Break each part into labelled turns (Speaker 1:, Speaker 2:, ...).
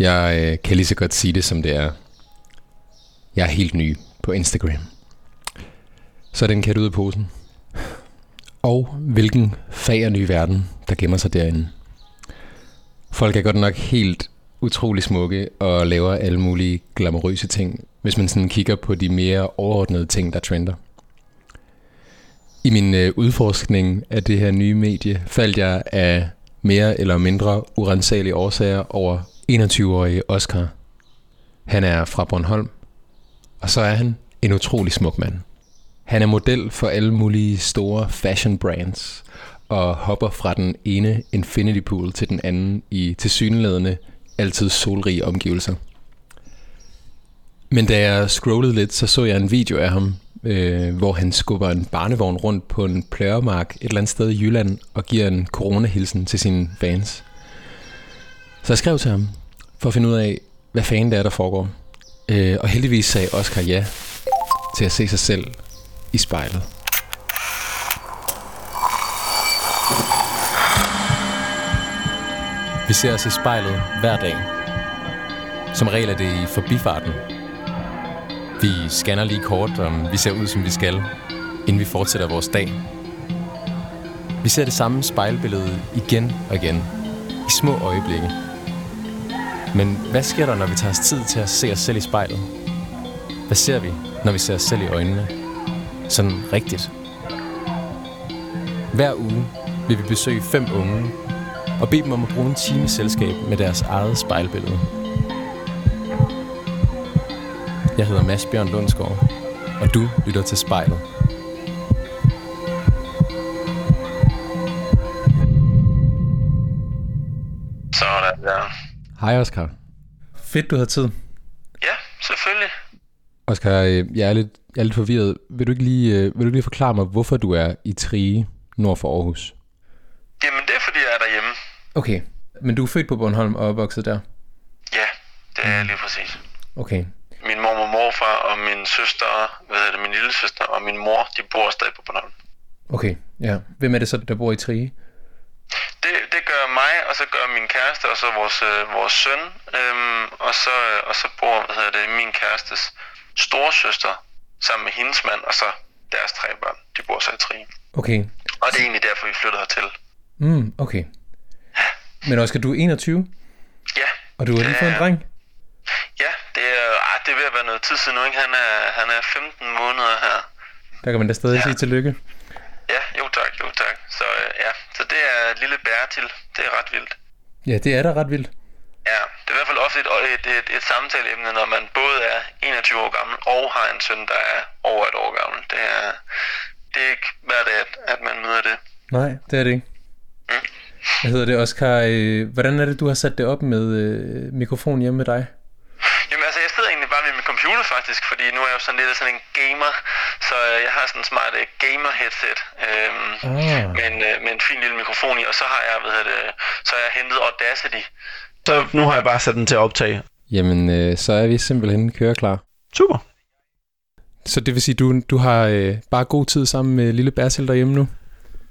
Speaker 1: Jeg øh, kan lige så godt sige det, som det er. Jeg er helt ny på Instagram. Så er den kat ud af posen. Og hvilken fag og ny verden, der gemmer sig derinde. Folk er godt nok helt utrolig smukke og laver alle mulige glamourøse ting, hvis man sådan kigger på de mere overordnede ting, der trender. I min øh, udforskning af det her nye medie faldt jeg af mere eller mindre urensagelige årsager over 21-årige Oscar. Han er fra Bornholm, og så er han en utrolig smuk mand. Han er model for alle mulige store fashion brands og hopper fra den ene infinity pool til den anden i tilsyneladende altid solrige omgivelser. Men da jeg scrollede lidt, så så jeg en video af ham, øh, hvor han skubber en barnevogn rundt på en pløremark et eller andet sted i Jylland og giver en coronahilsen til sine fans. Så jeg skrev til ham for at finde ud af, hvad fanden det er, der foregår. Øh, og heldigvis sagde Oscar ja til at se sig selv i spejlet. Vi ser os i spejlet hver dag. Som regel er det i forbifarten. Vi scanner lige kort, om vi ser ud, som vi skal, inden vi fortsætter vores dag. Vi ser det samme spejlbillede igen og igen, i små øjeblikke. Men hvad sker der, når vi tager os tid til at se os selv i spejlet? Hvad ser vi, når vi ser os selv i øjnene? Sådan rigtigt. Hver uge vil vi besøge fem unge og bede dem om at bruge en time selskab med deres eget spejlbillede. Jeg hedder Mads Bjørn Lundsgaard, og du lytter til spejlet. Hej Oscar. Fedt, du har tid.
Speaker 2: Ja, selvfølgelig.
Speaker 1: Oscar, øh, jeg er lidt, jeg er lidt forvirret. Vil du, ikke lige, øh, vil du ikke lige forklare mig, hvorfor du er i Trige, nord for Aarhus?
Speaker 2: Jamen, det er fordi, jeg er derhjemme.
Speaker 1: Okay, men du er født på Bornholm og opvokset der?
Speaker 2: Ja, det er jeg lige præcis.
Speaker 1: Okay.
Speaker 2: Min mor og morfar og min søster, hvad hedder det, min lille søster og min mor, de bor stadig på Bornholm.
Speaker 1: Okay, ja. Hvem er det så, der bor i Trige?
Speaker 2: Det, det gør mig, og så gør min kæreste, og så vores, øh, vores søn, øhm, og, så, øh, og så bor, hvad hedder det, min kærestes storesøster sammen med hendes mand, og så deres tre børn. De bor så i Trige.
Speaker 1: Okay.
Speaker 2: Og det er egentlig derfor, vi flyttede hertil.
Speaker 1: Mm, okay. Men Oscar, du er 21,
Speaker 2: Ja.
Speaker 1: og du har lige fået en dreng.
Speaker 2: Ja, det er, ah, det er ved at være noget tid siden nu, ikke? Han er, han er 15 måneder her.
Speaker 1: Der kan man da stadig
Speaker 2: Ja.
Speaker 1: sige tillykke.
Speaker 2: Ja, jo tak, jo tak. Så øh, ja, så det er lille Bertil. Det er ret vildt.
Speaker 1: Ja, det er da ret vildt.
Speaker 2: Ja, det er i hvert fald ofte et, et, et, et samtaleemne, når man både er 21 år gammel og har en søn, der er over et år gammel. Det er, det er ikke hver dag, at, at man møder det.
Speaker 1: Nej, det er det ikke.
Speaker 2: Mm.
Speaker 1: Hvad hedder det, Oscar? Øh, hvordan er det, du har sat det op med øh, mikrofon hjemme med dig?
Speaker 2: Jamen altså, jeg sidder egentlig bare ved min computer faktisk, fordi nu er jeg jo sådan lidt sådan en gamer, så øh, jeg har sådan en smart øh, gamer headset øhm,
Speaker 1: Ah.
Speaker 2: med, en, øh, med en fin lille mikrofon i, og så har jeg, hvad hedder det, så har jeg hentet Audacity. Så nu har jeg bare sat den til at optage.
Speaker 1: Jamen, øh, så er vi simpelthen køreklar.
Speaker 2: Super.
Speaker 1: Så det vil sige, du, du har øh, bare god tid sammen med lille Bertil derhjemme nu?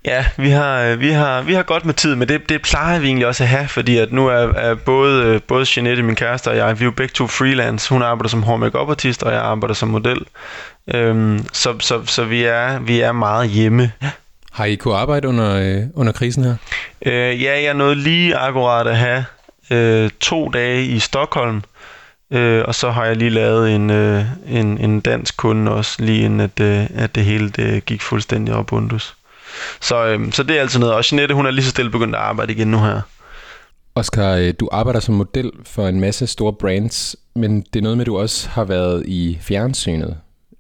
Speaker 2: Ja, vi har, øh, vi har, vi har godt med tid, men det, det plejer vi egentlig også at have, fordi at nu er, er både, øh, både Jeanette, min kæreste og jeg, vi er jo begge to freelance. Hun arbejder som hår make artist og jeg arbejder som model. Øhm, så så, så vi, er, vi er meget hjemme.
Speaker 1: Har I kunnet arbejde under, øh, under krisen her?
Speaker 2: Øh, ja, jeg nåede lige akkurat at have øh, to dage i Stockholm, øh, og så har jeg lige lavet en, øh, en, en dansk kunde også, lige inden at, øh, at det hele det gik fuldstændig op undus. Så, øh, så det er altid noget. Og Jeanette, hun er lige så stille begyndt at arbejde igen nu her.
Speaker 1: Oscar, øh, du arbejder som model for en masse store brands, men det er noget med, at du også har været i fjernsynet.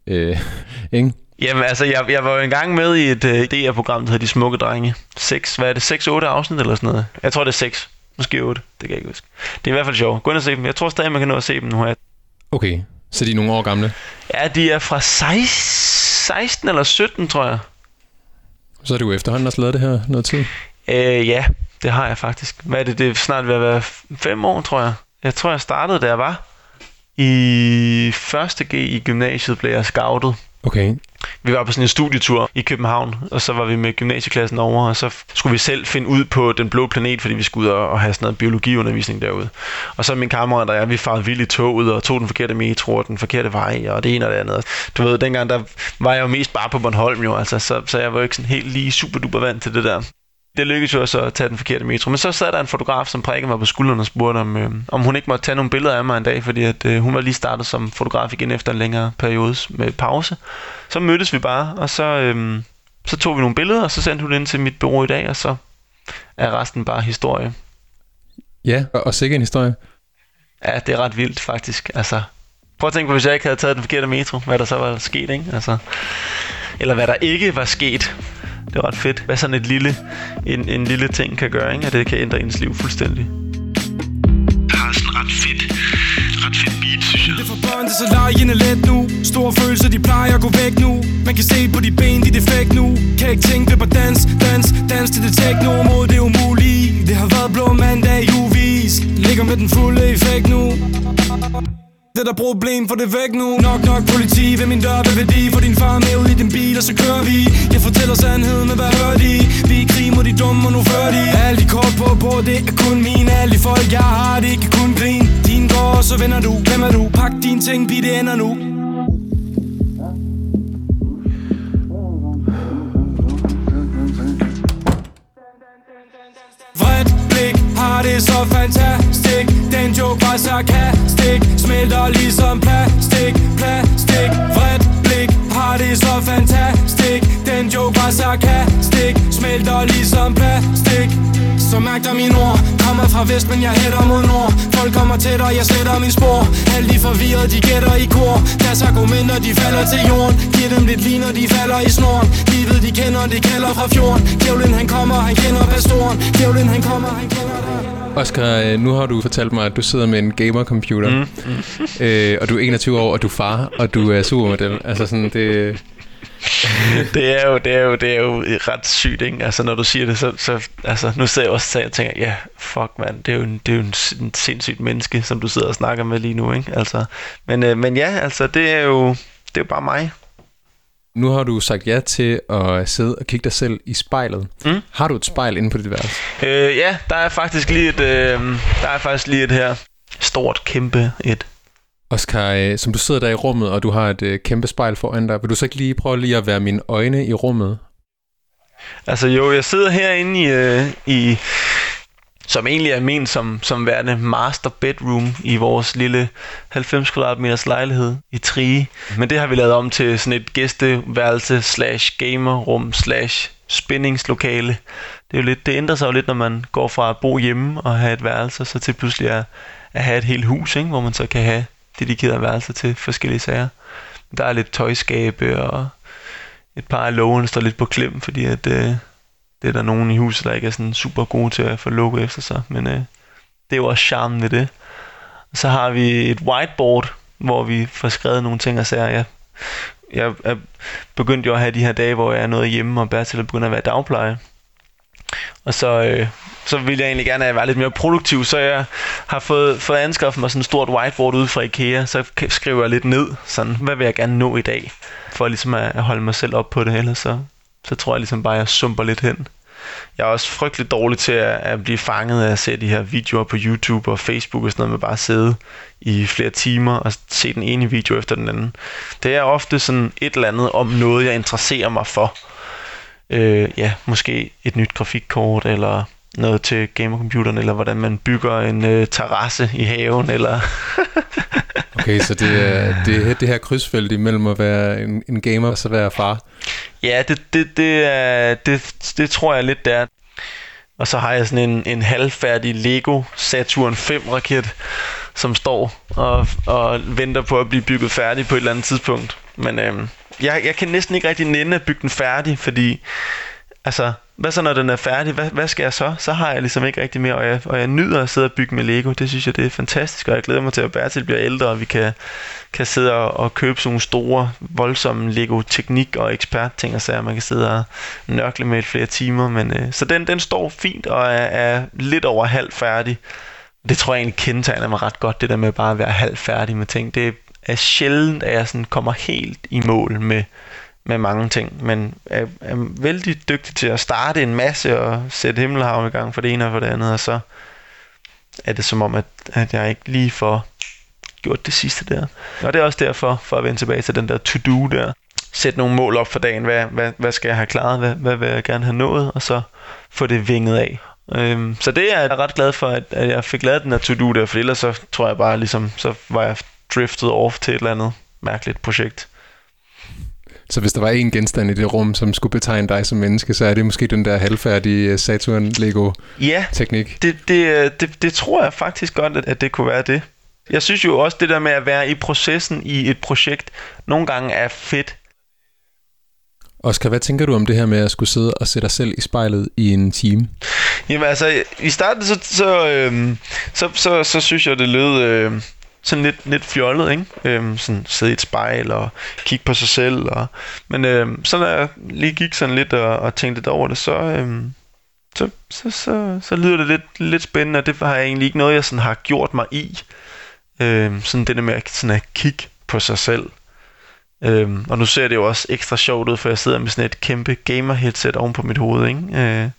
Speaker 1: Øh, ikke?
Speaker 2: Jamen altså, jeg, jeg var jo engang med i et øh, DR-program, der hedder De Smukke Drenge. 6, hvad er det? 6-8 afsnit eller sådan noget? Jeg tror, det er 6. Måske 8. Det kan jeg ikke huske. Det er i hvert fald sjovt. Gå ind og se dem. Jeg tror stadig, man kan nå at se dem nu her.
Speaker 1: Okay, så de er nogle år gamle.
Speaker 2: Ja, de er fra 16, 16 eller 17, tror jeg.
Speaker 1: Så er du efterhånden også lavet det her noget tid.
Speaker 2: Øh, ja, det har jeg faktisk. Hvad er det? Det er snart ved at være fem år, tror jeg. Jeg tror, jeg startede, da jeg var i første G i gymnasiet, blev jeg scoutet
Speaker 1: Okay.
Speaker 2: Vi var på sådan en studietur i København, og så var vi med gymnasieklassen over, og så skulle vi selv finde ud på den blå planet, fordi vi skulle ud og have sådan noget biologiundervisning derude. Og så min kammerat og jeg, vi farede vildt i toget og tog den forkerte metro og den forkerte vej, og det ene og det andet. Du ved, dengang der var jeg jo mest bare på Bornholm jo, altså, så, så jeg var jo ikke sådan helt lige super duper vant til det der det lykkedes jo også at tage den forkerte metro. Men så sad der en fotograf, som prikkede mig på skulderen og spurgte, om, øh, om hun ikke måtte tage nogle billeder af mig en dag, fordi at, øh, hun var lige startet som fotograf igen efter en længere periode med pause. Så mødtes vi bare, og så, øh, så tog vi nogle billeder, og så sendte hun det ind til mit bureau i dag, og så er resten bare historie.
Speaker 1: Ja, og, og sikkert en historie.
Speaker 2: Ja, det er ret vildt faktisk. Altså, prøv at tænke på, hvis jeg ikke havde taget den forkerte metro, hvad der så var sket, ikke? Altså, eller hvad der ikke var sket det er ret fedt, hvad sådan et lille, en, en lille ting kan gøre, ikke? at det kan ændre ens liv fuldstændig. Det har sådan ret fedt, ret fedt beat, synes jeg. Det er for børn, er så lejende let nu. Store følelser, de plejer at gå væk nu. Man kan se på de ben, de er defekt nu. Kan ikke tænke på dans, dans, dans til det techno mod det umulige. Det har været blå mandag i uvis. Ligger med den fulde effekt nu det der problem, for det væk nu. Nok nok politi ved min dør, hvad værdi For din far med ud i din bil, og så kører vi. Jeg fortæller sandheden, men hvad hører de? Vi er krig mod de dumme, og nu fører de. Alle de kort på på, det er kun mine Alle de folk, jeg har, det kan kun grin Din går, så vender du, glemmer du? Pak dine ting, pige, det ender nu. Blik, har det så fantastisk. Den joke var sarkastik Smelter ligesom plastik, plastik. Vred har det så fantastisk. Den joke var sarkastik Smelter ligesom plastik. Så mærk dig min ord. Kommer fra vest, men jeg hætter mod nord. Folk kommer tættere, jeg sletter min spor. Alle de forvirrede, de gætter i kor. Deres argumenter, de falder til jorden. Giv dem lidt lige, når de falder i snoren. Livet, de kender, det kalder fra fjorden. Djævlen, han kommer, han kender pastoren. Djævlen, han kommer, han kender
Speaker 1: Oscar, øh, nu har du fortalt mig, at du sidder med en gamer-computer, mm. Mm. Øh, og du er 21 år, og du er far, og du er supermodel. Altså sådan, det,
Speaker 2: det, er jo, det, er jo, det er jo ret sygt, ikke? Altså, når du siger det, så, så altså, nu sidder jeg også og tænker, ja, fuck mand, det er jo, en, det er jo en, en sindssygt menneske, som du sidder og snakker med lige nu, ikke? Altså, men, øh, men ja, altså, det er jo, det er jo bare mig.
Speaker 1: Nu har du sagt ja til at sidde og kigge dig selv i spejlet. Mm. Har du et spejl inde på dit værelse?
Speaker 2: Øh, ja, der er faktisk lige et, øh, der er faktisk lige et her. Stort, kæmpe et.
Speaker 1: Oscar, øh, som du sidder der i rummet, og du har et øh, kæmpe spejl foran dig, vil du så ikke lige prøve lige at være mine øjne i rummet?
Speaker 2: Altså jo, jeg sidder herinde i, øh, i som egentlig er ment som, som værende master bedroom i vores lille 90 kvadratmeters lejlighed i Trige. Men det har vi lavet om til sådan et gæsteværelse slash gamerrum slash spændingslokale. Det, er jo lidt, det ændrer sig jo lidt, når man går fra at bo hjemme og have et værelse, så til pludselig at, at have et helt hus, ikke? hvor man så kan have dedikerede værelser til forskellige sager. Der er lidt tøjskabe, og et par af lågen står lidt på klem, fordi at, øh, det er der nogen i huset, der ikke er sådan super gode til at få lukket efter sig. Men øh, det er jo også charmen ved det. Så har vi et whiteboard, hvor vi får skrevet nogle ting og sager. Jeg, jeg er begyndt jo at have de her dage, hvor jeg er noget hjemme, og Bertil er begyndt at være dagpleje. Og så, øh, så vil jeg egentlig gerne være lidt mere produktiv, så jeg har fået, fået anskaffet mig sådan et stort whiteboard ud fra Ikea, så skriver jeg lidt ned, sådan, hvad vil jeg gerne nå i dag, for ligesom at holde mig selv op på det, ellers så, så tror jeg ligesom bare, at jeg sumper lidt hen. Jeg er også frygtelig dårlig til at, at blive fanget af at se de her videoer på YouTube og Facebook og sådan noget med bare at sidde i flere timer og se den ene video efter den anden. Det er ofte sådan et eller andet om noget, jeg interesserer mig for. Øh, ja, måske et nyt grafikkort eller noget til gamercomputeren, eller hvordan man bygger en øh, terrasse i haven, eller...
Speaker 1: okay, så det er, det er det her krydsfelt imellem at være en, en gamer og så være far?
Speaker 2: Ja, det, det, det, er, det, det tror jeg lidt, det er. Og så har jeg sådan en, en halvfærdig Lego Saturn 5 raket, som står og, og venter på at blive bygget færdig på et eller andet tidspunkt. Men øhm, jeg, jeg kan næsten ikke rigtig nænde at bygge den færdig, fordi altså, hvad så når den er færdig? Hvad, hvad skal jeg så? Så har jeg ligesom ikke rigtig mere, og jeg, og jeg nyder at sidde og bygge med Lego. Det synes jeg, det er fantastisk, og jeg glæder mig til, at Bertil bliver ældre, og vi kan, kan sidde og, og købe sådan nogle store, voldsomme Lego-teknik og ekspert-ting, og så man kan sidde og nørkle med et flere timer. Men, øh, så den, den står fint og er, er lidt over halv færdig. Det tror jeg egentlig kendetegner mig ret godt, det der med bare at være halv færdig med ting. Det er sjældent, at jeg sådan kommer helt i mål med, med mange ting, men er, er vældig dygtig til at starte en masse og sætte himmelhav i gang for det ene og for det andet, og så er det som om, at, at jeg ikke lige får gjort det sidste der. Og det er også derfor, for at vende tilbage til den der to-do der, sætte nogle mål op for dagen, hvad, hvad, hvad skal jeg have klaret, hvad, hvad vil jeg gerne have nået, og så få det vinget af. Øhm, så det er jeg ret glad for, at, at jeg fik lavet den her to-do der, for ellers så tror jeg bare ligesom, så var jeg driftet off til et eller andet mærkeligt projekt.
Speaker 1: Så hvis der var en genstand i det rum, som skulle betegne dig som menneske, så er det måske den der halvfærdige Saturn-Lego-teknik?
Speaker 2: Ja, det, det, øh, det, det tror jeg faktisk godt, at det kunne være det. Jeg synes jo også, det der med at være i processen i et projekt, nogle gange er fedt.
Speaker 1: Oscar, hvad tænker du om det her med at skulle sidde og sætte dig selv i spejlet i en time?
Speaker 2: Jamen altså, i starten så, så, øh, så, så, så synes jeg, det lød... Øh, sådan lidt, lidt fjollet, ikke? Øhm, sådan sidde i et spejl og kigge på sig selv. Og, men øhm, så når jeg lige gik sådan lidt og, og tænkte lidt over det, så, øhm, så, så, så, så lyder det lidt, lidt spændende, og det har jeg egentlig ikke noget, jeg sådan har gjort mig i. Øhm, sådan det der med at, sådan at kigge på sig selv. Øhm, og nu ser det jo også ekstra sjovt ud, for jeg sidder med sådan et kæmpe gamer-headset oven på mit hoved, ikke? Øh.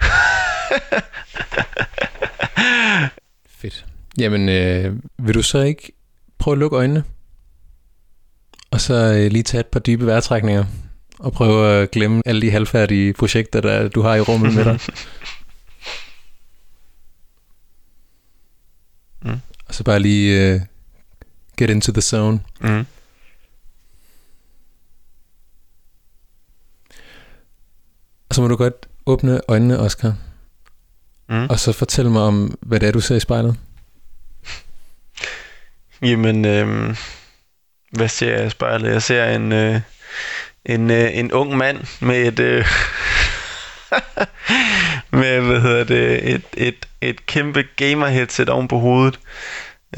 Speaker 1: Fedt. Jamen, øh, vil du så ikke prøve at lukke øjnene? Og så øh, lige tage et par dybe vejrtrækninger, og prøve at glemme alle de halvfærdige projekter, der du har i rummet med dig. mm. Og så bare lige øh, get into the zone. Mm. Og så må du godt åbne øjnene, Oscar. Mm. Og så fortæl mig om, hvad det er, du ser i spejlet.
Speaker 2: Jamen, øh, hvad ser jeg i spejlet? Jeg ser en, øh, en, øh, en ung mand med et... Øh, med, hvad hedder det, et, et, et kæmpe gamer-headset oven på hovedet.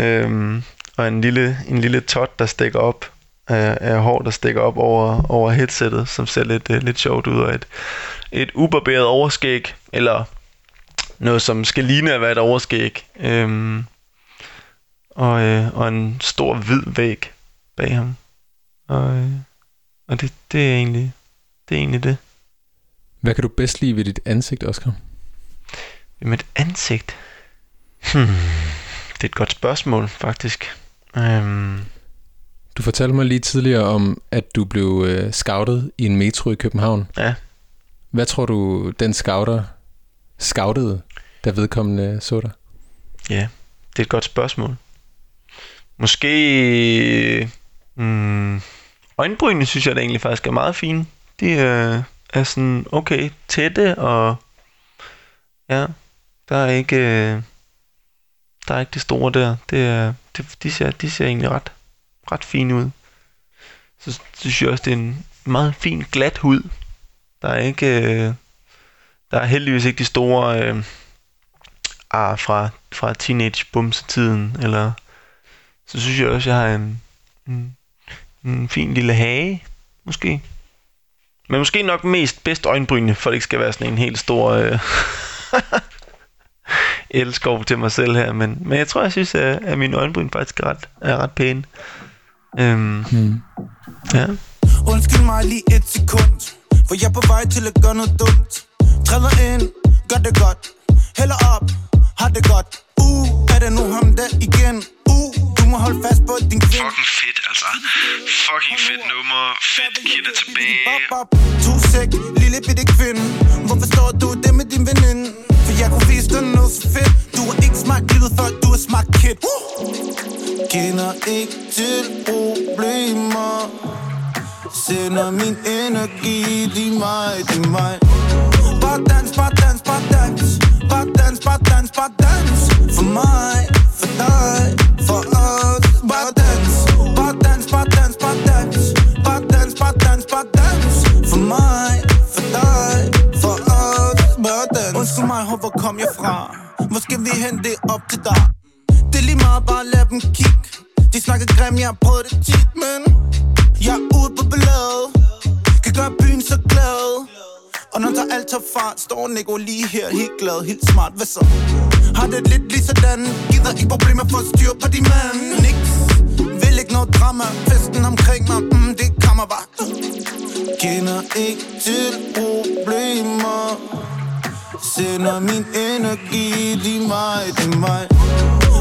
Speaker 2: Øhm, og en lille, en lille tot, der stikker op af, af hår, der stikker op over, over headsettet, som ser lidt, øh, lidt sjovt ud, og et, et ubarberet overskæg, eller noget, som skal ligne at være et overskæg. Øhm, og, øh, og en stor hvid væg bag ham. Og, øh, og det, det er egentlig det er egentlig det.
Speaker 1: Hvad kan du bedst lide ved dit ansigt, Oscar?
Speaker 2: Ved mit ansigt? Hmm. Det er et godt spørgsmål, faktisk. Um...
Speaker 1: Du fortalte mig lige tidligere om, at du blev øh, scoutet i en metro i København.
Speaker 2: Ja.
Speaker 1: Hvad tror du, den scouter scoutede, da vedkommende så dig?
Speaker 2: Ja, det er et godt spørgsmål. Måske... Mm, øjenbrynene synes jeg da egentlig faktisk er meget fine. De er, er sådan okay tætte, og ja, der er ikke... Øh, der er ikke det store der. Det er, det, de, ser, de ser egentlig ret, ret fine ud. Så synes jeg også, det er en meget fin glat hud. Der er ikke... Øh, der er heldigvis ikke de store øh, ar fra, fra teenage bumsetiden eller så synes jeg også, at jeg har en, en, en fin lille hage, måske. Men måske nok mest bedst øjenbrynene, for det ikke skal være sådan en helt stor øh, elskov til mig selv her. Men, men jeg tror, jeg synes, at, at mine øjenbryn faktisk er ret, er ret pæne. Øhm, hmm. Ja. Undskyld mig lige et sekund, for jeg er på vej til at gøre noget dumt. Træder ind, gør det godt, fedt, altså. Fucking fedt nummer. Fedt, giv det tilbage. Tu sæk, lille bitte kvinde. Hvorfor står du det med din veninde? For jeg kunne vise dig noget så fedt. Du er ikke smart livet før du er smart kid. Kender ikke til problemer. Sender min energi, de mig, de mig. Bare dans, bare dans, bare dans. Bare dans, bare dans, bare dans. For mig, for dig, for os. Bare dans, bare dans, bare dans, bare dans Bare dans, bare dans, For mig, for dig, for os Bare dans Undskyld mig, hvor kom jeg fra? Hvor skal vi hen, det op til dig? Det er lige meget, bare lad dem kigge. De snakker grim, jeg har prøvet det tit, men Jeg er ude på billedet Kan gøre byen så glad. Og når der alt tager fart, står Nico lige her Helt glad, helt smart, hvad så? Har det lidt lige sådan? Gider ikke problemer for at styre på de mand Niks,
Speaker 3: drama. Festen omkring mig, mm, det kommer bare. Kender ikke til problemer. Sender min energi, de mig, de mig.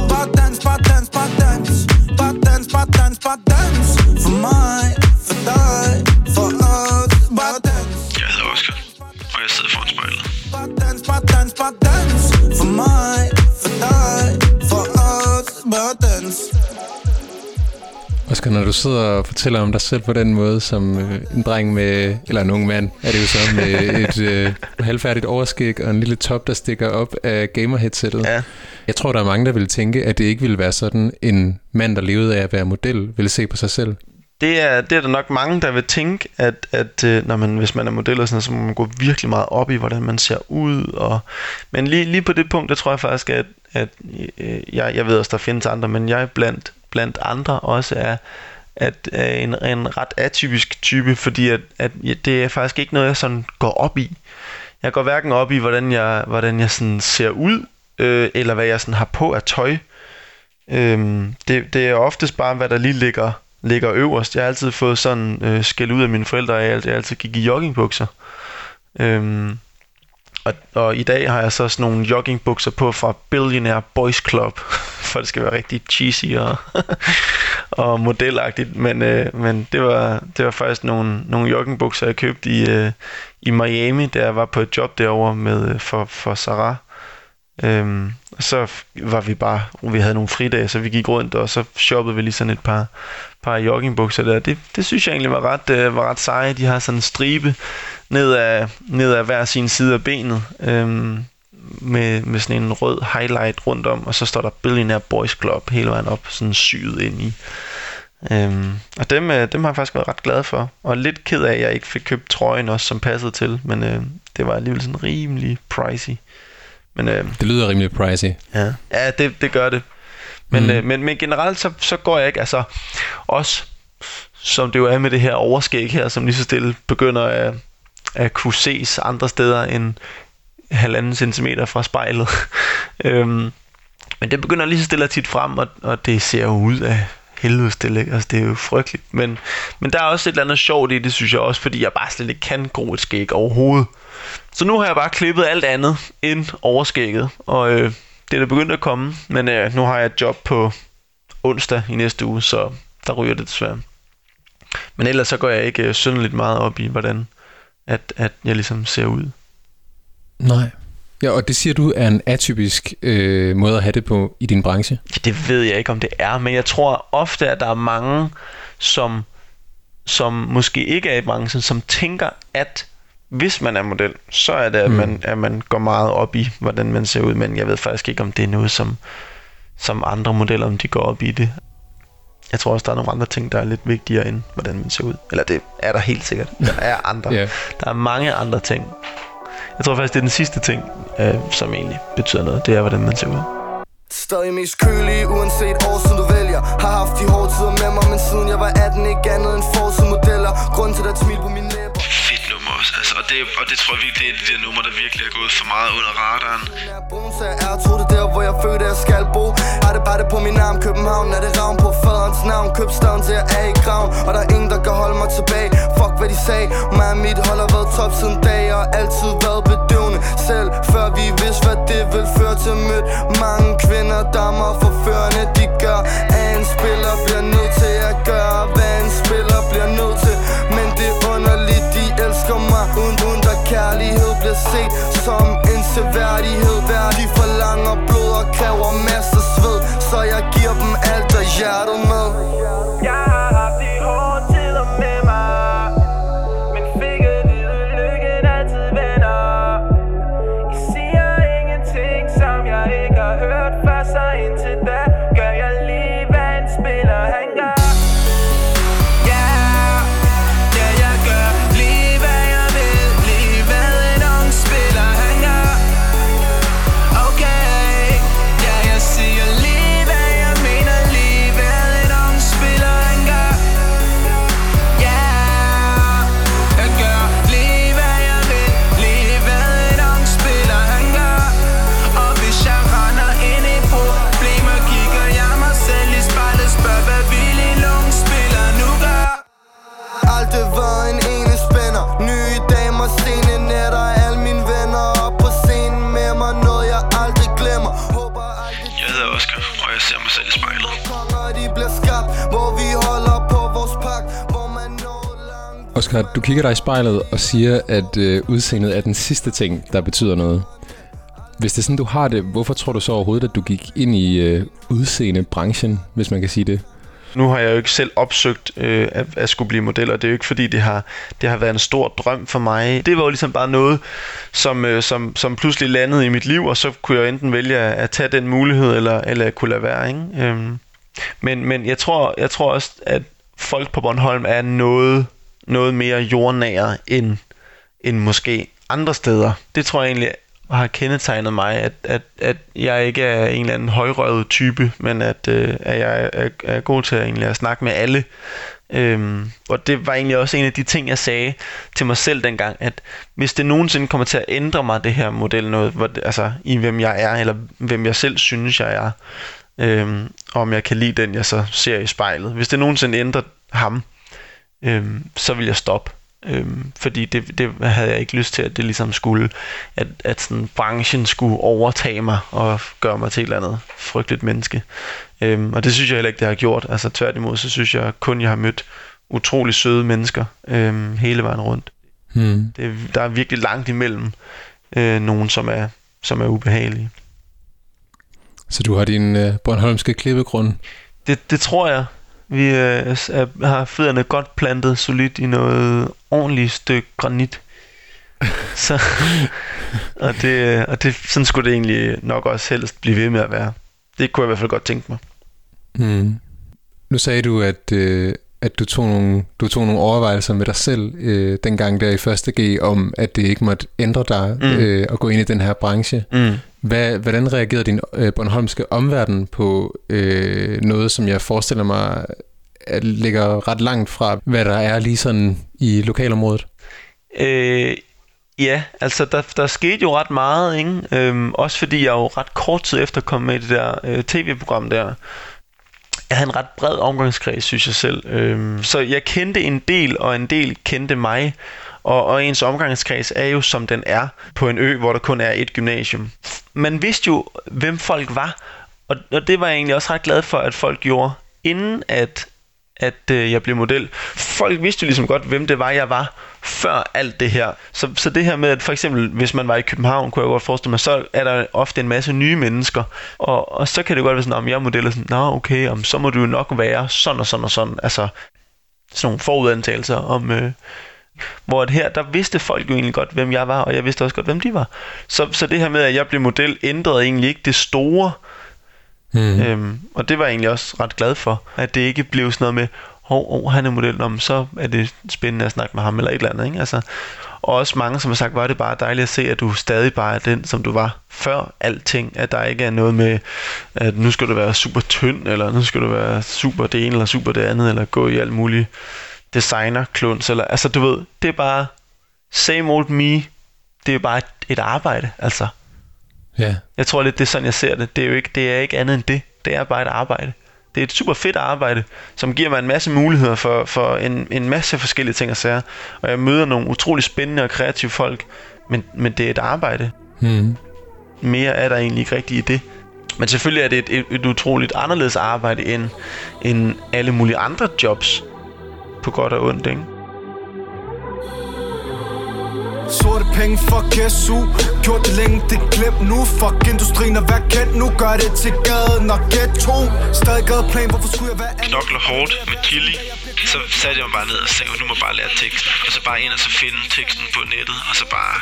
Speaker 3: Bare dans, bare dans, bare dans. Bare dans, bare dans, bare dans. For mig, for dig, for os. Bare dans.
Speaker 2: Jeg hedder Oscar, og jeg sidder foran spejlet.
Speaker 3: Bare dans, bare dans, bare dans. For mig, for dig, for os. Bare dans
Speaker 1: Oscar, når du sidder og fortæller om dig selv på den måde, som øh, en dreng med, eller en ung mand, er det jo så, med et øh, halvfærdigt overskæg og en lille top, der stikker op af gamer-headsettet.
Speaker 2: Ja.
Speaker 1: Jeg tror, der er mange, der vil tænke, at det ikke ville være sådan, en mand, der levede af at være model, ville se på sig selv.
Speaker 2: Det er, det er der nok mange, der vil tænke, at, at øh, når man, hvis man er model og sådan så må man gå virkelig meget op i, hvordan man ser ud. Og, men lige, lige på det punkt, der tror jeg faktisk, at, at øh, jeg, jeg ved også, der findes andre, men jeg blandt, blandt andre også er, at øh, en, en ret atypisk type, fordi at, at ja, det er faktisk ikke noget, jeg sådan går op i. Jeg går hverken op i, hvordan jeg, hvordan jeg sådan ser ud, øh, eller hvad jeg sådan har på af tøj. Øh, det, det er oftest bare, hvad der lige ligger, ligger øverst. Jeg har altid fået sådan øh, skæld ud af mine forældre, at jeg altid, altid gik i joggingbukser. Øh, og, og i dag har jeg så sådan nogle joggingbukser på fra Billionaire Boys Club, for det skal være rigtig cheesy og, og modelagtigt. Men, øh, men det, var, det var faktisk nogle, nogle joggingbukser, jeg købte i, øh, i Miami, da jeg var på et job derovre med, øh, for, for Sarah. Øhm, og så var vi bare, vi havde nogle fridage, så vi gik rundt, og så shoppede vi lige sådan et par, par joggingbukser der. Det, det synes jeg egentlig var ret, øh, var ret seje. De har sådan en stribe ned af, ned af hver sin side af benet, øhm, med, med sådan en rød highlight rundt om, og så står der Billionaire Boys Club hele vejen op, sådan syet ind i. Øhm, og dem, øh, dem har jeg faktisk været ret glad for. Og lidt ked af, at jeg ikke fik købt trøjen også, som passede til. Men øh, det var alligevel sådan rimelig pricey. Men øh,
Speaker 1: Det lyder rimelig pricey.
Speaker 2: ja, ja det, det gør det. Men, mm. øh, men, men generelt så, så går jeg ikke, altså også som det jo er med det her overskæg her, som lige så stille begynder at, at kunne ses andre steder end halvanden centimeter fra spejlet. øhm, men det begynder lige så stille at tit frem, og, og det ser jo ud af helvede stille, altså det er jo frygteligt. Men, men der er også et eller andet sjovt i det, synes jeg også, fordi jeg bare slet ikke kan gro et skæg overhovedet. Så nu har jeg bare klippet alt andet end overskægget, og øh, det er da begyndt at komme, men øh, nu har jeg et job på onsdag i næste uge, så der ryger det desværre. Men ellers så går jeg ikke øh, synderligt meget op i, hvordan at, at jeg ligesom ser ud.
Speaker 1: Nej. Ja, og det siger du er en atypisk øh, måde at have det på i din branche.
Speaker 2: Ja, det ved jeg ikke, om det er, men jeg tror ofte, at der er mange, som, som måske ikke er i branchen, som tænker, at hvis man er model, så er det, at,
Speaker 1: Mm.
Speaker 2: man, at man går meget op i, hvordan man ser ud, men jeg ved faktisk ikke, om det er noget, som, som andre modeller, om de går op i det. Jeg tror også, der er nogle andre ting, der er lidt vigtigere end, hvordan man ser ud. Eller det er der helt sikkert. Der er andre.
Speaker 1: Ja.
Speaker 2: Der er mange andre ting. Jeg tror faktisk, det er den sidste ting, øh, som egentlig betyder noget. Det er, hvordan man ser ud.
Speaker 4: Stadig mest kølig, uanset år, som du vælger Har haft de hårde tider med mig, men siden jeg var 18 Ikke andet end forside modeller Grund til at smil på mine læber.
Speaker 2: Altså, og, det, og det tror jeg virkelig, det er det nummer, der virkelig er gået for meget under radaren.
Speaker 4: Jeg er er det der, hvor jeg følte, jeg skal bo. Har det bare det på min arm, København Er det ravn på faderens navn. Købstaden til jeg er i graven Og der er ingen, der kan holde mig tilbage. Fuck hvad de sagde Mig og mit hold har været top siden dag Og altid været bedøvende. Selv før vi vidste, hvad det vil føre til Mødt mange kvinder, der er forførende De gør, at en spiller bliver nødt til at gøre Hvad en spiller
Speaker 1: Oscar, du kigger dig i spejlet og siger, at øh, udseendet er den sidste ting, der betyder noget. Hvis det er sådan, du har det, hvorfor tror du så overhovedet, at du gik ind i øh, udseendebranchen, hvis man kan sige det?
Speaker 2: Nu har jeg jo ikke selv opsøgt øh, at, at skulle blive model, og det er jo ikke fordi, det har, det har været en stor drøm for mig. Det var jo ligesom bare noget, som, øh, som, som pludselig landede i mit liv, og så kunne jeg enten vælge at, at tage den mulighed, eller, eller at kunne lade være. Ikke? Øhm, men men jeg, tror, jeg tror også, at folk på Bornholm er noget, noget mere jordnære end, end måske andre steder. Det tror jeg egentlig har kendetegnet mig, at, at, at jeg ikke er en eller anden højrøvet type, men at, øh, at jeg er, er god til at, egentlig at snakke med alle. Øhm, og det var egentlig også en af de ting, jeg sagde til mig selv dengang, at hvis det nogensinde kommer til at ændre mig, det her model, noget, hvor, det, altså i hvem jeg er, eller hvem jeg selv synes, jeg er, øhm, og om jeg kan lide den, jeg så ser i spejlet. Hvis det nogensinde ændrer ham, øhm, så vil jeg stoppe. Øhm, fordi det, det havde jeg ikke lyst til, at det ligesom skulle, at, at sådan branchen skulle overtage mig og gøre mig til et eller andet frygteligt menneske. Øhm, og det synes jeg heller ikke, det har gjort. Altså tværtimod, så synes jeg kun, jeg har mødt utrolig søde mennesker øhm, hele vejen rundt.
Speaker 1: Hmm.
Speaker 2: Det, der er virkelig langt imellem øh, nogen, som er, som er ubehagelige.
Speaker 1: Så du har din øh, Bornholmske klippegrund.
Speaker 2: Det, det tror jeg. Vi øh, er, har fødderne godt plantet solidt i noget ordentligt stykke granit. Så, og det, og det, sådan skulle det egentlig nok også helst blive ved med at være. Det kunne jeg i hvert fald godt tænke mig.
Speaker 1: Hmm. Nu sagde du, at, øh, at du, tog nogle, du tog nogle overvejelser med dig selv øh, dengang der i første G, om at det ikke måtte ændre dig mm. øh, at gå ind i den her branche.
Speaker 2: Mm.
Speaker 1: Hvad, hvordan reagerede din øh, Bornholmske omverden på øh, noget, som jeg forestiller mig at ligger ret langt fra, hvad der er lige sådan i lokalområdet?
Speaker 2: Øh, ja, altså der, der skete jo ret meget, ikke? Øhm, også fordi jeg jo ret kort tid efter kom med i det der øh, tv-program der. Jeg havde en ret bred omgangskreds, synes jeg selv. Øhm, så jeg kendte en del, og en del kendte mig. Og, og ens omgangskreds er jo som den er på en ø, hvor der kun er et gymnasium. Man vidste jo, hvem folk var, og, og det var jeg egentlig også ret glad for, at folk gjorde, inden at, at øh, jeg blev model. Folk vidste jo ligesom godt, hvem det var, jeg var, før alt det her. Så, så det her med, at for eksempel, hvis man var i København, kunne jeg godt forestille mig, så er der ofte en masse nye mennesker, og, og så kan det godt være sådan, om jeg er model, og sådan, nå okay, om, så må du jo nok være sådan og sådan og sådan, altså sådan nogle forudantagelser om... Øh, hvor at her, der vidste folk jo egentlig godt, hvem jeg var, og jeg vidste også godt, hvem de var. Så, så det her med, at jeg blev model, ændrede egentlig ikke det store.
Speaker 1: Mm.
Speaker 2: Øhm, og det var jeg egentlig også ret glad for, at det ikke blev sådan noget med, hov, oh, han er model, om så er det spændende at snakke med ham, eller et eller andet. Ikke? Altså, og også mange, som har sagt, var det bare dejligt at se, at du stadig bare er den, som du var før alting. At der ikke er noget med, at nu skal du være super tynd, eller nu skal du være super det ene, eller super det andet, eller gå i alt muligt designer kluns, eller altså du ved, det er bare same old me. Det er bare et, et arbejde, altså.
Speaker 1: Ja.
Speaker 2: Jeg tror lidt, det er sådan, jeg ser det. Det er jo ikke, det er ikke andet end det. Det er bare et arbejde. Det er et super fedt arbejde, som giver mig en masse muligheder for, for en, en masse forskellige ting at sige. Og jeg møder nogle utrolig spændende og kreative folk, men, men det er et arbejde.
Speaker 1: Mm.
Speaker 2: Mere er der egentlig ikke rigtigt i det. Men selvfølgelig er det et, et, et utroligt anderledes arbejde end, end alle mulige andre jobs. På godt og ondt, ikke?
Speaker 5: Sorte penge, fuck SU Gjort det længe, det glem nu Fuck industrien og vær kendt nu Gør det til gaden og ghetto Stadig gadeplan, hvorfor skulle jeg være anden?
Speaker 6: knokler hårdt med chili, så satte jeg mig bare ned og sagde, nu må jeg bare lære teksten. Og så bare ind og så finde teksten på nettet, og så bare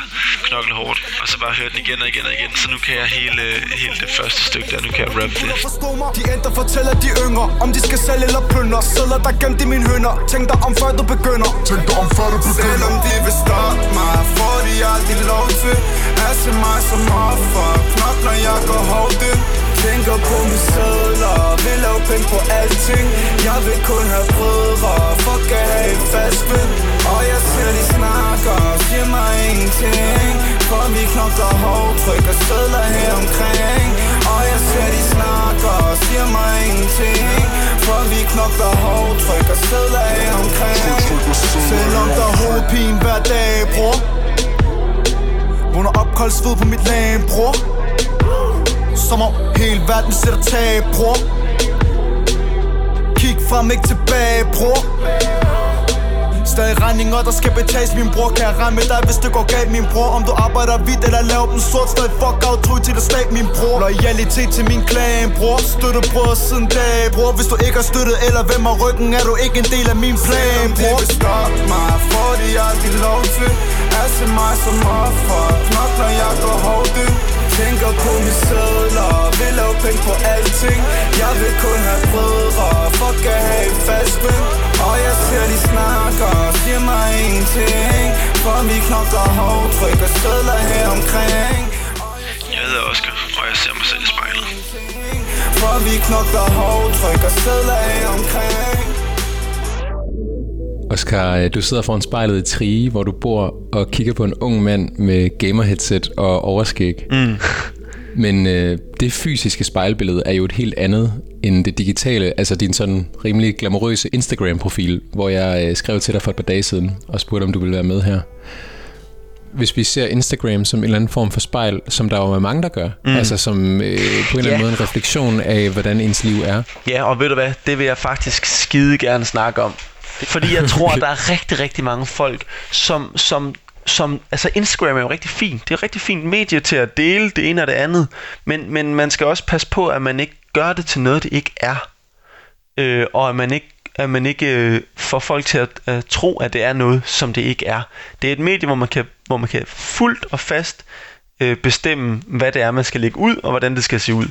Speaker 6: knokle hårdt. Og så bare høre den igen og igen og igen. Så nu kan jeg hele, hele det første stykke der, nu kan jeg rap det.
Speaker 5: Forstå mig De enter fortæller de yngre Om de skal sælge eller plyndre Sædler der gemt i mine hønder Tænk dig om før du begynder Tænk dig om før du begynder
Speaker 3: Selvom de vil stoppe mig Får de aldrig lov til At se mig som offer Knokler, jeg går hårdt ind Tænker på mine sædler Vil lave penge på alting. Jeg vil kun have brødre. Fuck at have et fast ven. Og jeg ser de snakker Siger mig ingenting. For vi knokler hårdt Trykker sædler her omkring. Og jeg ser de snakker Siger mig ingenting. For vi knokler hårdt Trykker sædler her omkring.
Speaker 5: Selvom der er hovedpine hver dag, bror. Vågner opkoldt sved på mit lag, bror. Som om hele verden sætter tag, bror Kig frem, ikke tilbage, bror. Stadig regninger, der skal betales. Min bror kan jeg regne med dig, hvis det går galt Min bror, om du arbejder hvidt eller laver dem sort Stadig fuck out, tro til det stat Min bror, loyalitet til min klan Bror, støtte bror siden dag Bror, hvis du ikke har støttet eller hvem har ryggen Er du ikke en del af min plan,
Speaker 3: Selvom
Speaker 5: bror.
Speaker 3: vil stoppe mig, får de aldrig lov til At se mig som offer. Knokler, jeg går hårdt Tænker på mine sædler. Vil lave penge på alting. Jeg vil kun have brødre. Fuck at have et fast ven Og jeg ser de snakker. Siger mig ingenting For vi knokler hårdt Trykker sædler her omkring.
Speaker 6: Jeg hedder Oscar, og jeg ser mig selv i spejlet.
Speaker 3: For vi knokler hårdt Trykker sædler her omkring
Speaker 1: Oscar, øh, du sidder foran spejlet i Trige, hvor du bor og kigger på en ung mand med gamer-headset og overskæg. Mm. Men øh, det fysiske spejlbillede er jo et helt andet end det digitale, altså din sådan rimelig glamourøse Instagram-profil, hvor jeg øh, skrev til dig for et par dage siden og spurgte, om du ville være med her. Hvis vi ser Instagram som en eller anden form for spejl, som der jo er mange, der gør, mm. altså som øh, på en eller anden måde en refleksion af, hvordan ens liv er.
Speaker 2: Ja, og ved du hvad, det vil jeg faktisk skide gerne snakke om. Fordi jeg tror, at der er rigtig, rigtig mange folk, som, som, som... Altså, Instagram er jo rigtig fint. Det er et rigtig fint medie til at dele det ene og det andet. Men, men man skal også passe på, at man ikke gør det til noget, det ikke er. Øh, og at man ikke at man ikke øh, får folk til at øh, tro, at det er noget, som det ikke er. Det er et medie, hvor man kan, hvor man kan fuldt og fast øh, bestemme, hvad det er, man skal lægge ud, og hvordan det skal se ud.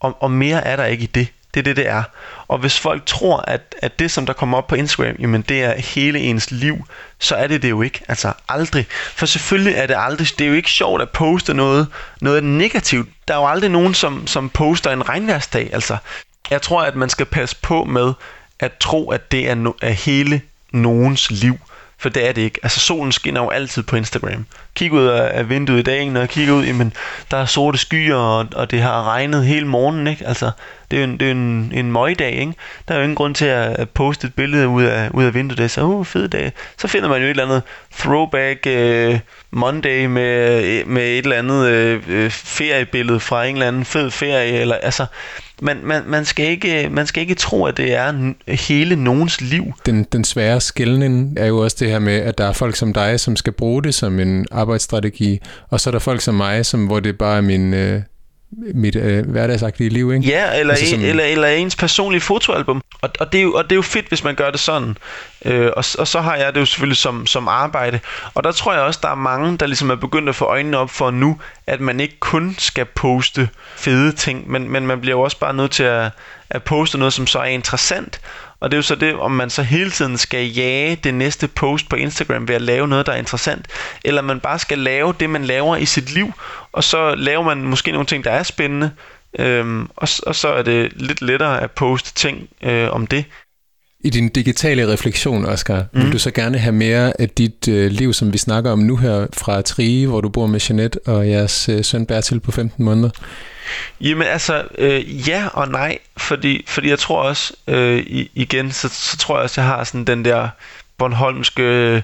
Speaker 2: Og, og mere er der ikke i det. Det er det, det er. Og hvis folk tror, at, at det, som der kommer op på Instagram, jamen det er hele ens liv, så er det det jo ikke. Altså aldrig. For selvfølgelig er det aldrig, det er jo ikke sjovt at poste noget, noget negativt. Der er jo aldrig nogen, som, som poster en regnværsdag. Altså, jeg tror, at man skal passe på med at tro, at det er, no- er hele nogens liv. For det er det ikke. Altså solen skinner jo altid på Instagram. Kig ud af vinduet i dag, når jeg kigger ud, jamen, der er sorte skyer, og, og det har regnet hele morgenen, ikke? Altså, det er jo en, det er en, en møgdag, ikke? Der er jo ingen grund til at, poste et billede ud af, ud af vinduet, det er så, uh, fed dag. Så finder man jo et eller andet throwback uh, Monday med, med et eller andet uh, feriebillede fra en eller anden fed ferie, eller altså, man, man, man, skal ikke, man skal ikke tro, at det er hele nogens liv.
Speaker 1: Den, den svære skældning er jo også det her med, at der er folk som dig, som skal bruge det som en arbejdsstrategi, og så er der folk som mig, som, hvor det bare er min, øh, mit øh, hverdagsagtige liv, ikke?
Speaker 2: Ja, eller,
Speaker 1: Altså
Speaker 2: altså,
Speaker 1: som-
Speaker 2: en, eller, eller ens personlige fotoalbum. Og, og, det er jo, og det er jo fedt, hvis man gør det sådan. Øh, og, og så har jeg det jo selvfølgelig som, som arbejde. Og der tror jeg også, der er mange, der ligesom er begyndt at få øjnene op for nu, at man ikke kun skal poste fede ting, men, men man bliver jo også bare nødt til at, at poste noget, som så er interessant. Og det er jo så det, om man så hele tiden skal jage det næste post på Instagram ved at lave noget, der er interessant, eller man bare skal lave det, man laver i sit liv, og så laver man måske nogle ting, der er spændende, øhm, og, og så er det lidt lettere at poste ting øh, om det.
Speaker 1: I din digitale refleksion, Oscar, mm. vil du så gerne have mere af dit øh, liv, som vi snakker om nu her, fra Trige, hvor du bor med Jeanette og jeres øh, søn Bertil på 15 måneder?
Speaker 2: Jamen altså, øh, ja og nej, fordi, fordi jeg tror også, øh, i, igen, så, så tror jeg også, jeg har sådan den der Bornholmske,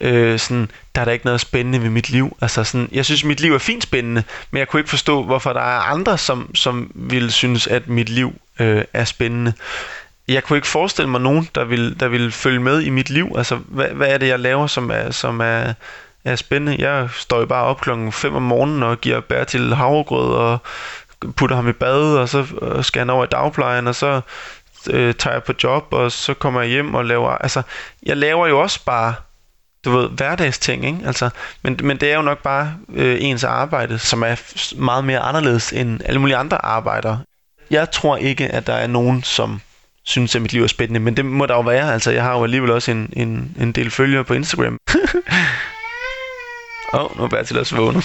Speaker 2: øh, sådan, der er der ikke noget spændende ved mit liv. Altså sådan, jeg synes, mit liv er fint spændende, men jeg kunne ikke forstå, hvorfor der er andre, som, som ville synes, at mit liv øh, er spændende. Jeg kunne ikke forestille mig nogen, der ville, der ville følge med i mit liv. Altså, hvad, hvad er det, jeg laver, som er, som er, er spændende? Jeg står jo bare op klokken 5 om morgenen og giver Bertil havregrød og putter ham i bad, og så øh, skal han over i dagplejen, og så øh, tager jeg på job, og så kommer jeg hjem og laver... Altså, jeg laver jo også bare, du ved, hverdagsting, ikke? Altså, men, men det er jo nok bare øh, ens arbejde, som er meget mere anderledes end alle mulige andre arbejder. Jeg tror ikke, at der er nogen, som synes, at mit liv er spændende, men det må der jo være. Altså, jeg har jo alligevel også en, en, en del følgere på Instagram. Åh, oh, nu er Bertil også vågnet.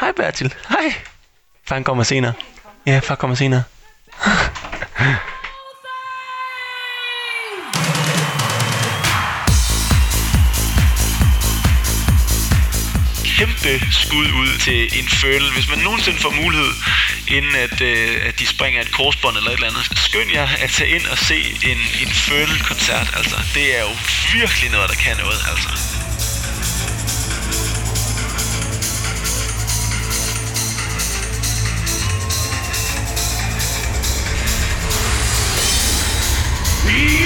Speaker 2: Hej Bertil, hej. Far kommer senere. Ja, far kommer senere.
Speaker 6: sidste skud ud til Infernal. Hvis man nogensinde får mulighed, inden at, øh, at de springer et korsbånd eller et eller andet, skynd jer at tage ind og se en Infernal-koncert. Altså, det er jo virkelig noget, der kan noget, altså.
Speaker 3: Yeah,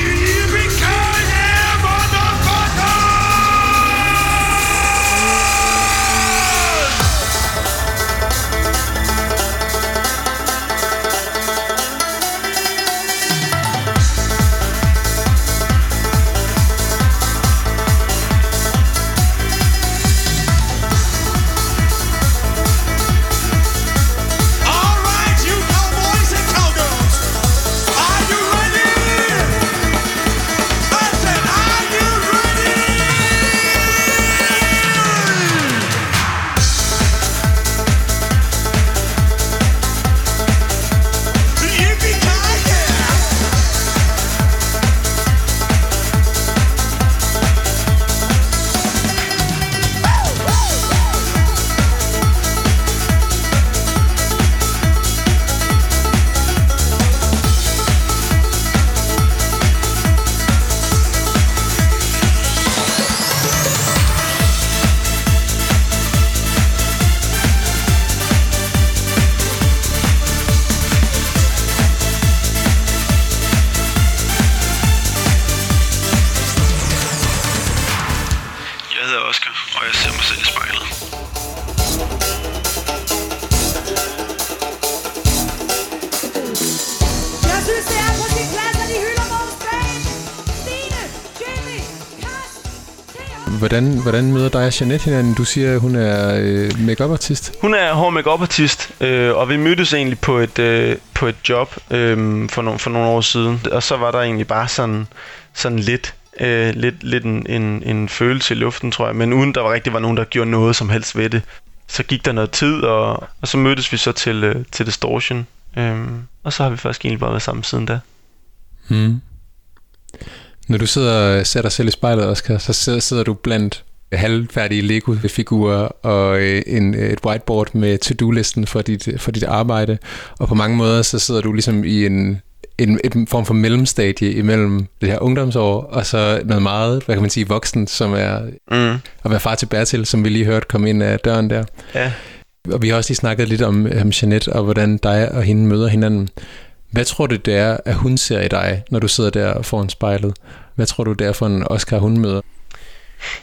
Speaker 1: hvordan, hvordan møder dig og Jeanette hinanden? Du siger, at hun er øh, make artist
Speaker 2: Hun er hård make artist øh, og vi mødtes egentlig på et, øh, på et job øh, for, no, for nogle år siden. Og så var der egentlig bare sådan, sådan lidt, øh, lidt, lidt en, en, en følelse i luften, tror jeg. Men uden der var rigtig var nogen, der gjorde noget som helst ved det. Så gik der noget tid, og, og så mødtes vi så til, øh, til Distortion. Øh, og så har vi faktisk egentlig bare været sammen siden da.
Speaker 1: Hmm. Når du sidder og ser dig selv i spejlet, Oscar, så sidder, du blandt halvfærdige Lego-figurer og øh, en, et whiteboard med to-do-listen for dit, for dit arbejde. Og på mange måder, så sidder du ligesom i en, en, en form for mellemstadie imellem det her ungdomsår, og så noget meget, hvad kan man sige, voksen, som er
Speaker 2: Mm.
Speaker 1: at være far til Bertil, som vi lige hørte komme ind af døren der.
Speaker 2: Ja.
Speaker 1: Og vi har også lige snakket lidt om, om Jeanette, og hvordan dig og hende møder hinanden. Hvad tror du, det er, at hun ser i dig, når du sidder der foran spejlet? Hvad tror du, det er for en Oscar, hun møder?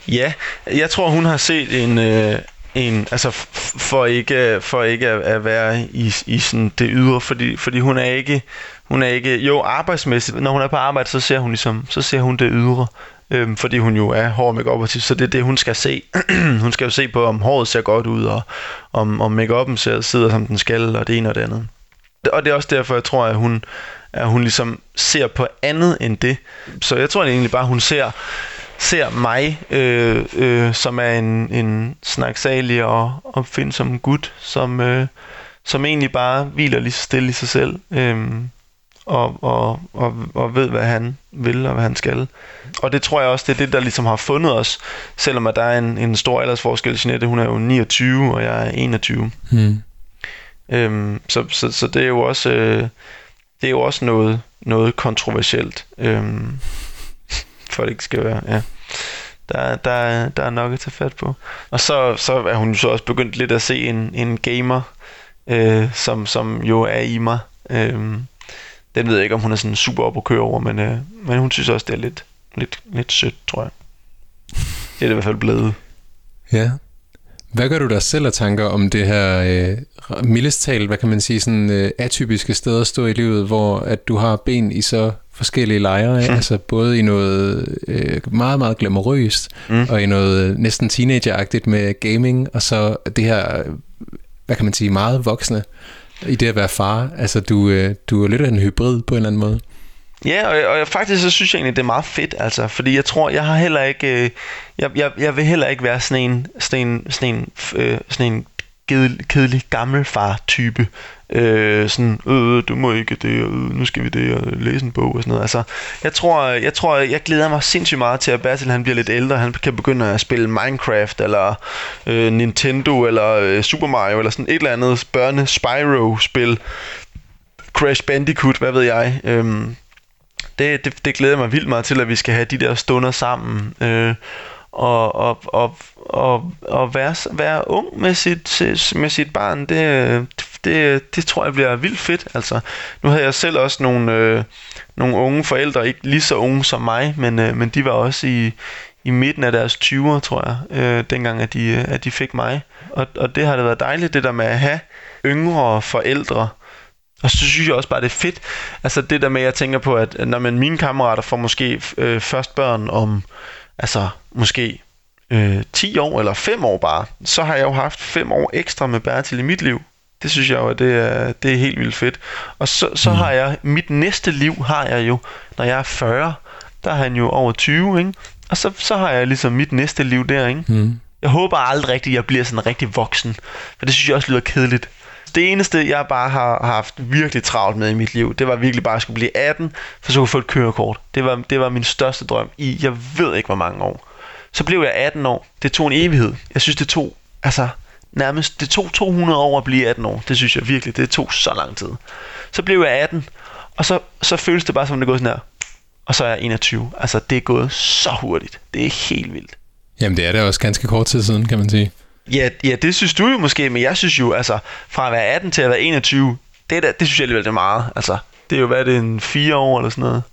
Speaker 2: Ja, jeg tror hun har set en øh, en altså f- for ikke for ikke at, at være i, i sådan det ydre, fordi fordi hun er ikke hun er ikke jo arbejdsmæssigt, når hun er på arbejde, så ser hun ligesom så ser hun det ydre. Øhm, fordi hun jo er hård make -up så det er det hun skal se. hun skal jo se på om håret ser godt ud og om om make-up'en ser sidder som den skal og det ene og det andet. Og det er også derfor jeg tror at hun at hun ligesom ser på andet end det. Så jeg tror egentlig bare hun ser ser mig, øh, øh, som er en, en snaksalig og opfindsom gut, som, øh, som egentlig bare hviler lige så stille i sig selv, øh, og, og, og, og ved, hvad han vil og hvad han skal. Og det tror jeg også, det er det, der ligesom har fundet os, selvom at der er en, en stor aldersforskel. Jeanette, hun er jo 29, og jeg er 21.
Speaker 1: Hmm.
Speaker 2: Øhm, så, så, så det er jo også øh, det er jo også noget noget kontroversielt. Øhm, for det ikke skal være, ja. Der, der, der er nok at tage fat på. Og så, så er hun så også begyndt lidt at se en, en gamer, øh, som, som jo er i mig. Øhm, den ved jeg ikke, om hun er sådan super op at køre over, men, øh, men hun synes også, det er lidt, lidt, lidt sødt, tror jeg. Det er det i hvert fald blevet.
Speaker 1: Ja. Hvad gør du der selv af tanker om det her øh, mildest talt, hvad kan man sige, sådan øh, atypiske steder at stå i livet, hvor at du har ben i så forskellige lejre, mm. altså både i noget øh, meget, meget glamourøst, mm. og i noget øh, næsten teenageragtigt med gaming, og så det her, hvad kan man sige, meget voksne i det at være far. Altså du, øh, du er lidt af en hybrid på en eller anden måde.
Speaker 2: Ja, og, og jeg, faktisk så synes jeg egentlig, det er meget fedt, altså, fordi jeg tror, jeg har heller ikke, øh, jeg, jeg, jeg vil heller ikke være sådan en, sådan en, sådan en, øh, sådan en kedelig, kedelig gammelfar-type. Øh, sådan, øh, du må ikke det, og øh, nu skal vi det, og læse en bog og sådan noget. Altså, jeg tror, jeg tror, jeg glæder mig sindssygt meget til, at Bertil han bliver lidt ældre. Han kan begynde at spille Minecraft, eller øh, Nintendo, eller øh, Super Mario, eller sådan et eller andet børne Spyro-spil. Crash Bandicoot, hvad ved jeg. Øh, det, det, det glæder mig vildt meget til, at vi skal have de der stunder sammen. Øh, og, og, og, og, og være, være ung med sit, med sit barn, det, det, det tror jeg bliver vildt fedt. Altså, nu havde jeg selv også nogle, øh, nogle unge forældre, ikke lige så unge som mig, men, øh, men de var også i, i midten af deres 20'er, tror jeg, øh, dengang at de, at de fik mig. Og, og det har det været dejligt, det der med at have yngre forældre, og så synes jeg også bare, det er fedt. Altså det der med, at jeg tænker på, at når man mine kammerater får måske øh, først børn om, altså måske øh, 10 år eller 5 år bare, så har jeg jo haft 5 år ekstra med Bertil i mit liv. Det synes jeg jo, at det er, det er helt vildt fedt. Og så, så har jeg, mit næste liv har jeg jo, når jeg er 40, der er han jo over 20, ikke? Og så, så har jeg ligesom mit næste liv der, ikke?
Speaker 1: Mm.
Speaker 2: Jeg håber aldrig rigtigt, at jeg bliver sådan rigtig voksen. For det synes jeg også lyder kedeligt. Det eneste, jeg bare har haft virkelig travlt med i mit liv, det var virkelig bare at skulle blive 18, for så kunne jeg få et kørekort. Det var, det var min største drøm i, jeg ved ikke hvor mange år. Så blev jeg 18 år. Det tog en evighed. Jeg synes, det tog, altså nærmest, det tog 200 år at blive 18 år. Det synes jeg virkelig, det tog så lang tid. Så blev jeg 18, og så, så føles det bare som, det er gået sådan her. Og så er jeg 21. Altså, det er gået så hurtigt. Det er helt vildt.
Speaker 1: Jamen det er det også ganske kort tid siden, kan man sige.
Speaker 2: Ja, ja, det synes du jo måske, men jeg synes jo, altså, fra at være 18 til at være 21, det, der, det synes jeg alligevel, det er meget. Altså, det er jo, hvad er det, en fire år eller sådan noget?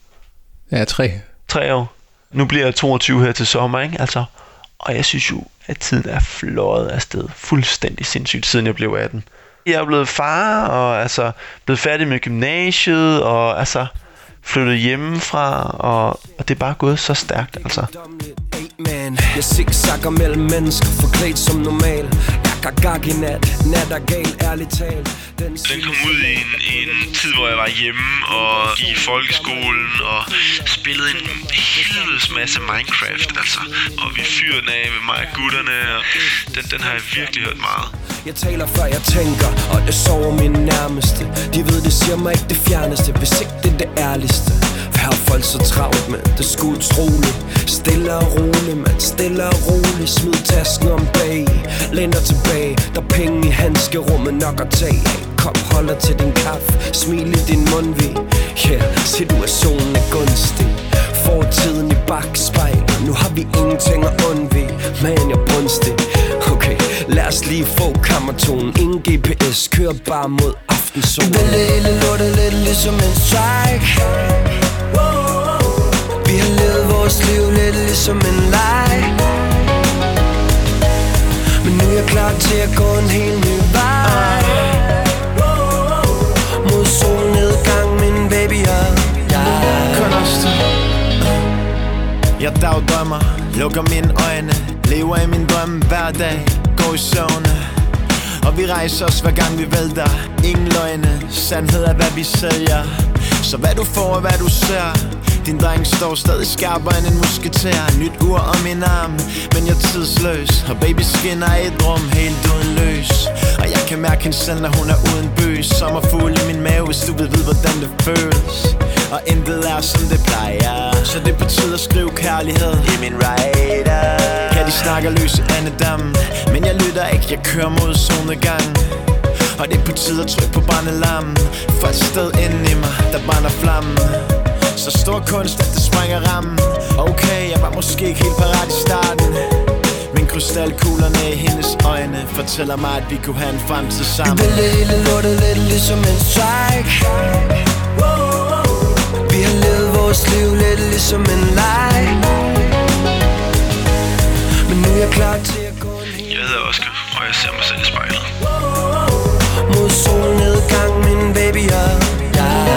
Speaker 1: Ja, tre.
Speaker 2: Tre år. Nu bliver jeg 22 her til sommer, ikke? Altså, og jeg synes jo, at tiden er fløjet afsted. Fuldstændig sindssygt, siden jeg blev 18. Jeg er blevet far, og altså, blevet færdig med gymnasiet, og altså, flyttet hjemmefra, og, og det er bare gået så stærkt, altså.
Speaker 7: Man. Jeg zigzagger mellem mennesker Forklædt som normal. Jeg gag i nat Nat er gal, ærligt talt. Den,
Speaker 6: Den kom ud i en, i en tid, hvor jeg var hjemme og gik i folkeskolen og spillede en helvedes masse Minecraft, altså. Og vi fyrede den af med mig og gutterne, og den, den har jeg virkelig hørt meget.
Speaker 7: Jeg taler før jeg tænker Og det sover min nærmeste. De ved det siger mig ikke det fjerneste Hvis ikke det er det ærligste har folk så travlt men Det skulle utroligt Stille og roligt man Stille og roligt Smid tasken om bag Læn tilbage Der er penge i handskerummet nok at tage Kom, holder til din kaffe Smil i din mundvig Yeah, situationen er gunstig Fortiden i bagspejlet Nu har vi ingenting at undvige Man, jeg brunstig Okay, lad os lige få kammertonen Ingen GPS, kør bare mod aftensolen
Speaker 3: Det hele lortet lidt ligesom en strike vi har levet vores liv lidt ligesom en leg. Men nu er jeg klar til at gå en helt ny vej. Mod solnedgang, min baby og jeg Kun os
Speaker 5: Jeg dagdrømmer, lukker mine øjne Lever i min drøm hver dag Går i søvne. Og vi rejser os hver gang vi vælter. Ingen løgne, sandhed er hvad vi sælger. Så hvad du får og hvad du ser. Din dreng står stadig skarpere end en musketær Nyt ur om min arm, men jeg er tidsløs. Og baby skinner i et rum helt uden løs Og jeg kan mærke hende selv, når hun er uden bøs Sommerfugl i min mave, hvis du vil vide, hvordan det føles. Og intet er som det plejer. Så det betyder skriv kærlighed i min rider. Her de snakker løs i andedammen Men jeg lytter ikke, jeg kører mod solnedgang og det er på tide at trykke på brændelammen? For et sted inde i mig, der brænder flammen. Så stor kunst, at det sprænger rammen. Okay, jeg var måske ikke helt parat i starten. Men krystalkuglerne i hendes øjne Fortæller mig, at vi kunne have en fremtid sammen.
Speaker 3: Det hele lortet lidt ligesom en strike. Vi har levet vores liv lidt ligesom en leg. Men nu er jeg klar til at gå
Speaker 6: Jeg hedder Oscar, og jeg ser mig selv i spejlet.
Speaker 3: Solnedgang, min baby og jeg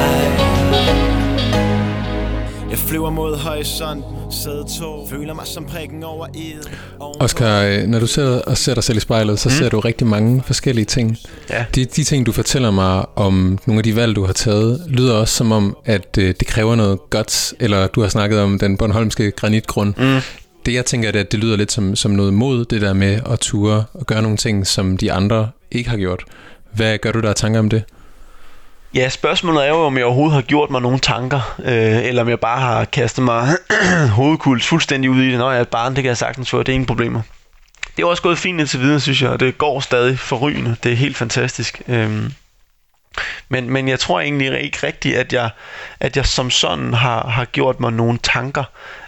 Speaker 5: Jeg flyver mod horisonten, sæde to Føler mig som prikken over i'et
Speaker 1: Oscar, øh, når du sidder og ser dig selv i spejlet, så mm. ser du rigtig mange forskellige ting.
Speaker 2: Ja.
Speaker 1: De, de ting, du fortæller mig om nogle af de valg, du har taget, lyder også som om, at øh, det kræver noget godt, eller du har snakket om den Bornholmske granitgrund. Mm. Det jeg tænker, det er, at det lyder lidt som, som noget mod, det der med at ture og gøre nogle ting, som de andre ikke har gjort. Hvad gør du der tanker om det?
Speaker 2: Ja, spørgsmålet er jo, om jeg overhovedet har gjort mig nogle tanker, øh, eller om jeg bare har kastet mig hovedkuls fuldstændig ud i det. Når jeg er et barn, det kan jeg sagtens få, det er ingen problemer. Det er også gået fint indtil videre, synes jeg, og det går stadig forrygende. Det er helt fantastisk. Øh, men, men jeg tror egentlig ikke rigtigt, at jeg, at jeg som sådan har, har gjort mig nogle tanker.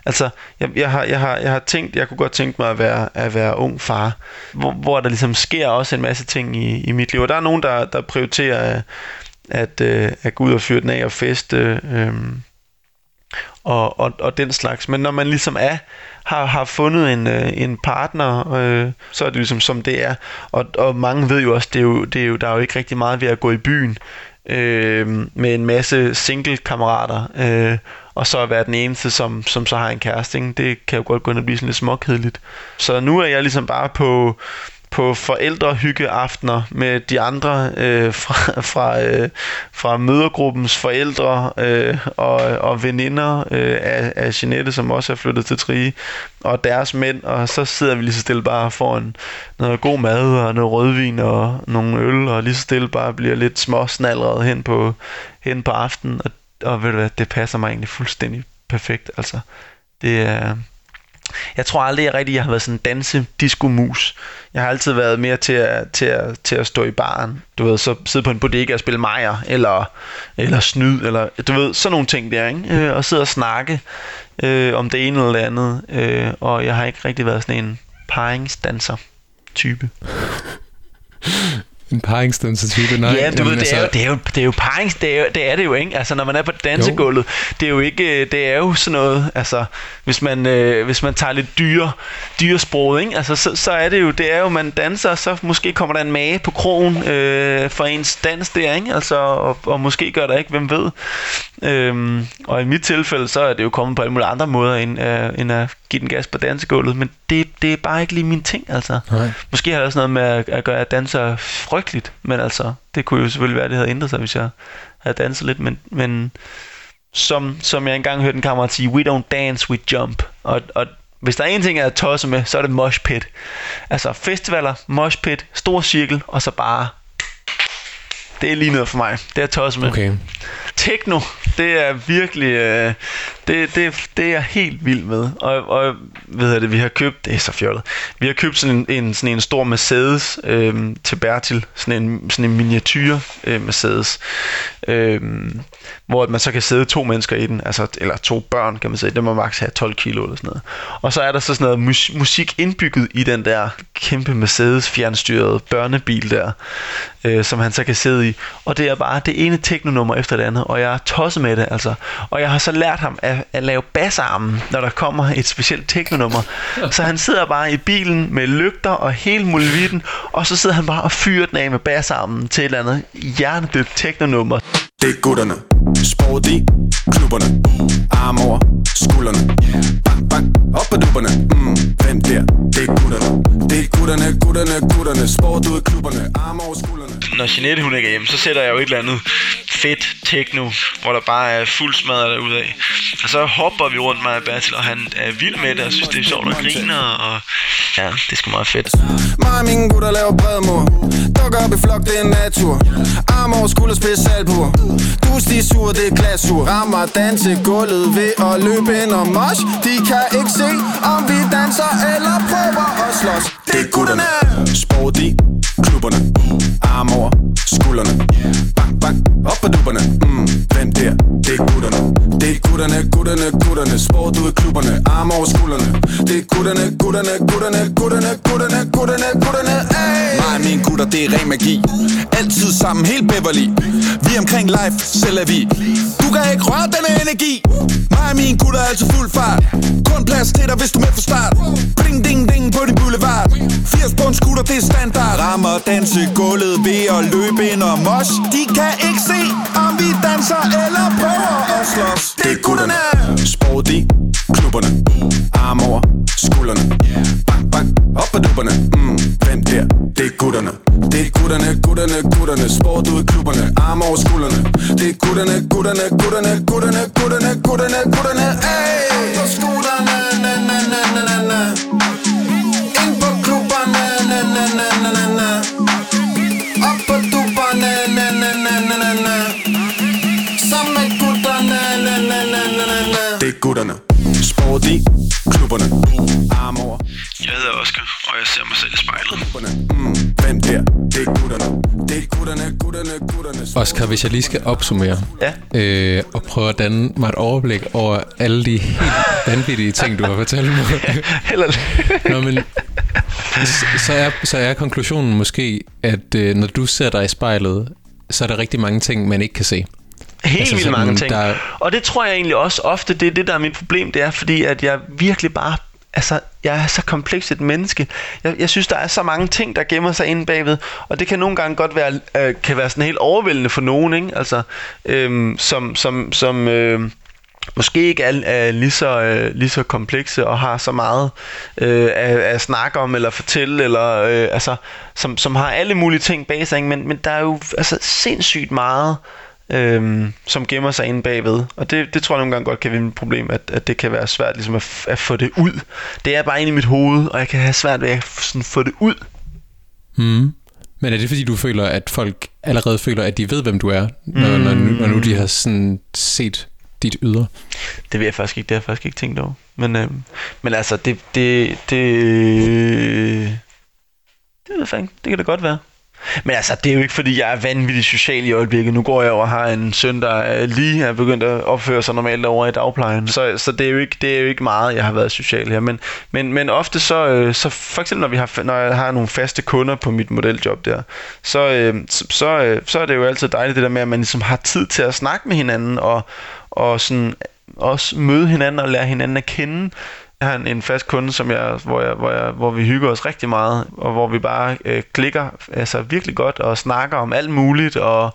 Speaker 2: Altså, jeg, jeg, har, jeg, har, jeg har tænkt, jeg kunne godt tænke mig at være, at være ung far, hvor, hvor der ligesom sker også en masse ting i, i mit liv. Og der er nogen, der, der prioriterer at, at, øh, at gå ud og fyre den af og feste, øh, og, og, og den slags. Men når man ligesom er, har, har fundet en, øh, en partner, øh, så er det ligesom som det er. Og, og mange ved jo også, det er jo, det er jo, der er jo ikke rigtig meget ved at gå i byen øh, med en masse single-kammerater, øh, og så at være den eneste, som, som så har en kæreste. Ikke? Det kan jo godt gå ind og blive sådan lidt småkedeligt. Så nu er jeg ligesom bare på på forældrehyggeaftener med de andre øh, fra, fra, øh, fra mødergruppens forældre øh, og, og veninder øh, af, af Jeanette, som også er flyttet til Trige, og deres mænd, og så sidder vi lige så stille bare foran noget god mad og noget rødvin og nogle øl, og lige så stille bare bliver lidt småsnallret hen på, hen på aftenen, og, og ved du hvad, det passer mig egentlig fuldstændig perfekt, altså. Det er, jeg tror aldrig, jeg rigtig jeg har været sådan en danse disco mus. Jeg har altid været mere til at, til at, til at stå i baren. Du ved, så sidde på en bodega og spille mejer, eller, eller snyd, eller du ved, sådan nogle ting der, ikke? Øh, og sidde og snakke øh, om det ene eller det andet. Øh, og jeg har ikke rigtig været sådan en paringsdanser type
Speaker 1: en paringsdanser-type. Nej,
Speaker 2: Ja, du
Speaker 1: jamen,
Speaker 2: ved, det er, jo, det, er jo, det er jo parings, det er, jo, det er det jo, ikke? Altså, når man er på dansegulvet, det er jo ikke, det er jo sådan noget, altså, hvis man, øh, hvis man tager lidt dyre, dyresproget, ikke? Altså, så, så er det jo, det er jo, man danser, så måske kommer der en mage på krogen øh, for ens dans der, ikke? Altså, og, og måske gør der ikke, hvem ved. Øhm, og i mit tilfælde, så er det jo kommet på alle mulige andre måder, end, øh, end at give den gas på dansegulvet, men det, det er bare ikke lige min ting, altså.
Speaker 1: Nej.
Speaker 2: Måske har det også noget med at, at gøre danser frygteligt, men altså, det kunne jo selvfølgelig være, at det havde ændret sig, hvis jeg havde danset lidt, men, men som, som jeg engang hørte en kammerat sige, we don't dance, we jump. Og, og hvis der er en ting, jeg er tosset med, så er det mosh pit. Altså festivaler, mosh pit, stor cirkel, og så bare... Det er lige noget for mig. Det er tosset med.
Speaker 1: Okay.
Speaker 2: Techno, det er virkelig, øh, det, det, det er jeg helt vild med. Og, og ved jeg det, vi har købt, det er så fjollet, vi har købt sådan en, en, sådan en stor Mercedes øhm, til Bertil, sådan en, sådan en miniatyr øh, Mercedes, øhm, hvor man så kan sidde to mennesker i den, altså, eller to børn kan man sige, det må maks have 12 kilo eller sådan noget. Og så er der så sådan noget mus- musik indbygget i den der kæmpe Mercedes fjernstyrede børnebil der, øh, som han så kan sidde i. Og det er bare det ene teknonummer efter det andet, og jeg er tosset med det, altså. Og jeg har så lært ham at, at lave bassarmen, når der kommer et specielt teknonummer. Så han sidder bare i bilen med lygter og hele muligheden, og så sidder han bare og fyrer den af med bassarmen til et eller andet hjernedødt teknonummer.
Speaker 8: Det er gutterne. Sport i klubberne Arm over skuldrene. Bang, bang, op på dupperne. Mm, Hvem der? Det er gutterne. Det er gutterne, gutterne, gutterne. Sport ud i klubberne. Arm over skuldrene.
Speaker 9: Når Jeanette hun ikke er hjemme, så sætter jeg jo et eller andet fedt techno, hvor der bare er fuld smadret derudad. Og så hopper vi rundt mig og Bertil, og han er vild med det, og synes, det er sjovt og griner, og ja, det er sgu meget fedt.
Speaker 8: Mig og mine gutter laver bredmur. Dukker op i flok, det er en natur. Arm over skulder, spids albuer Du er sur, det er glasur. Rammer danse gulvet ved at løbe ind og mosh. De kan ikke se, om vi danser eller prøver at slås. Det er gutterne. Sport i klubberne. Arm over skuldrene Bang, op på dupperne mm, Hvem der? Det er Det er gutterne, gutterne, gutterne. Sport ud i klubberne. Arme over skuldrene. Det er gutterne, gutterne, gutterne, gutterne, gutterne, gutterne, gutterne. Ey!
Speaker 3: Mig og mine gutter, det er ren magi. Altid sammen, helt Beverly. Vi er omkring life, selv er vi. Du kan ikke røre denne energi. Mig og mine gutter er altid fuld fart. Kun plads til dig, hvis du er med fra start. Ding, ding, ding på din boulevard. 80 på en scooter, det er standard. Rammer danse gulvet ved at løbe ind og mosh De kan ikke se, om vi danser eller prøver at slås.
Speaker 8: Det er gutterne. Sport i klubberne Arm over skuldrene. Bang, bang, op på dupperne. Mm, Hvem der? Det er gutterne. Det er gutterne, gutterne, gutterne. Sport ud i klubberne. Arm over skuldrene. Det er gutterne, gutterne, gutterne, gutterne, gutterne, gutterne, gutterne. Ey! På skuldrene, na, na, na, na, na, gutterne Sport i klubberne Arm over
Speaker 9: Jeg hedder Oscar, og jeg ser mig selv i spejlet.
Speaker 8: mm, Hvem der? Det er gutterne Det er gutterne, gutterne, gutterne
Speaker 1: Oscar, hvis jeg lige skal opsummere
Speaker 2: Ja.
Speaker 1: øh, og prøve at danne mig et overblik over alle de helt vanvittige ting, du har fortalt mig.
Speaker 2: Eller,
Speaker 1: Nå, men så er, så er konklusionen måske, at øh, når du ser dig i spejlet, så er der rigtig mange ting, man ikke kan se.
Speaker 2: Helt
Speaker 1: Altså
Speaker 2: vildt mange ting.
Speaker 1: der-
Speaker 2: Og det tror jeg egentlig også ofte, det er det, der er mit problem, det er, fordi at jeg virkelig bare, altså, jeg er så kompleks et menneske. Jeg, jeg synes, der er så mange ting, der gemmer sig inde bagved, og det kan nogle gange godt være, øh, kan være sådan helt overvældende for nogen, ikke? Altså, øhm, som, som, som øh, måske ikke er, er lige, så, øh, lige så komplekse og har så meget øh, at, at snakke om eller fortælle, eller øh, altså, som, som har alle mulige ting bag sig, ikke? men, men der er jo altså, sindssygt meget, øhm, som gemmer sig inde bagved. Og det, det tror jeg nogle gange godt kan være et problem, at, at det kan være svært ligesom at, f- at få det ud. Det er bare inde i mit hoved, og jeg kan have svært ved at sådan, få det ud.
Speaker 1: Mm. Men er det fordi, du føler, at folk allerede føler, at de ved, hvem du er, når, mm. når, nu, når nu de har sådan set dit ydre?
Speaker 2: Det ved jeg faktisk ikke, det har jeg faktisk ikke tænkt over. Men, øhm, men altså, det, det, det, det ved jeg ikke. Det kan da godt være. Men altså, det er jo ikke fordi, jeg er vanvittig social i øjeblikket. Nu går jeg over og har en søn, der øh, lige er begyndt at opføre sig normalt over i dagplejen. Så, så det, er jo ikke, det er jo ikke meget, jeg har været social her. Men, men, men ofte så, øh, så for eksempel når, vi har, når jeg har nogle faste kunder på mit modeljob der, så, øh, så, så, så er det jo altid dejligt det der med, at man ligesom har tid til at snakke med hinanden og, og sådan også møde hinanden og lære hinanden at kende. Jeg har en, en fast kunde, som jeg, hvor, jeg, hvor, jeg, hvor vi hygger os rigtig meget, og hvor vi bare øh, klikker altså virkelig godt og snakker om alt muligt, og,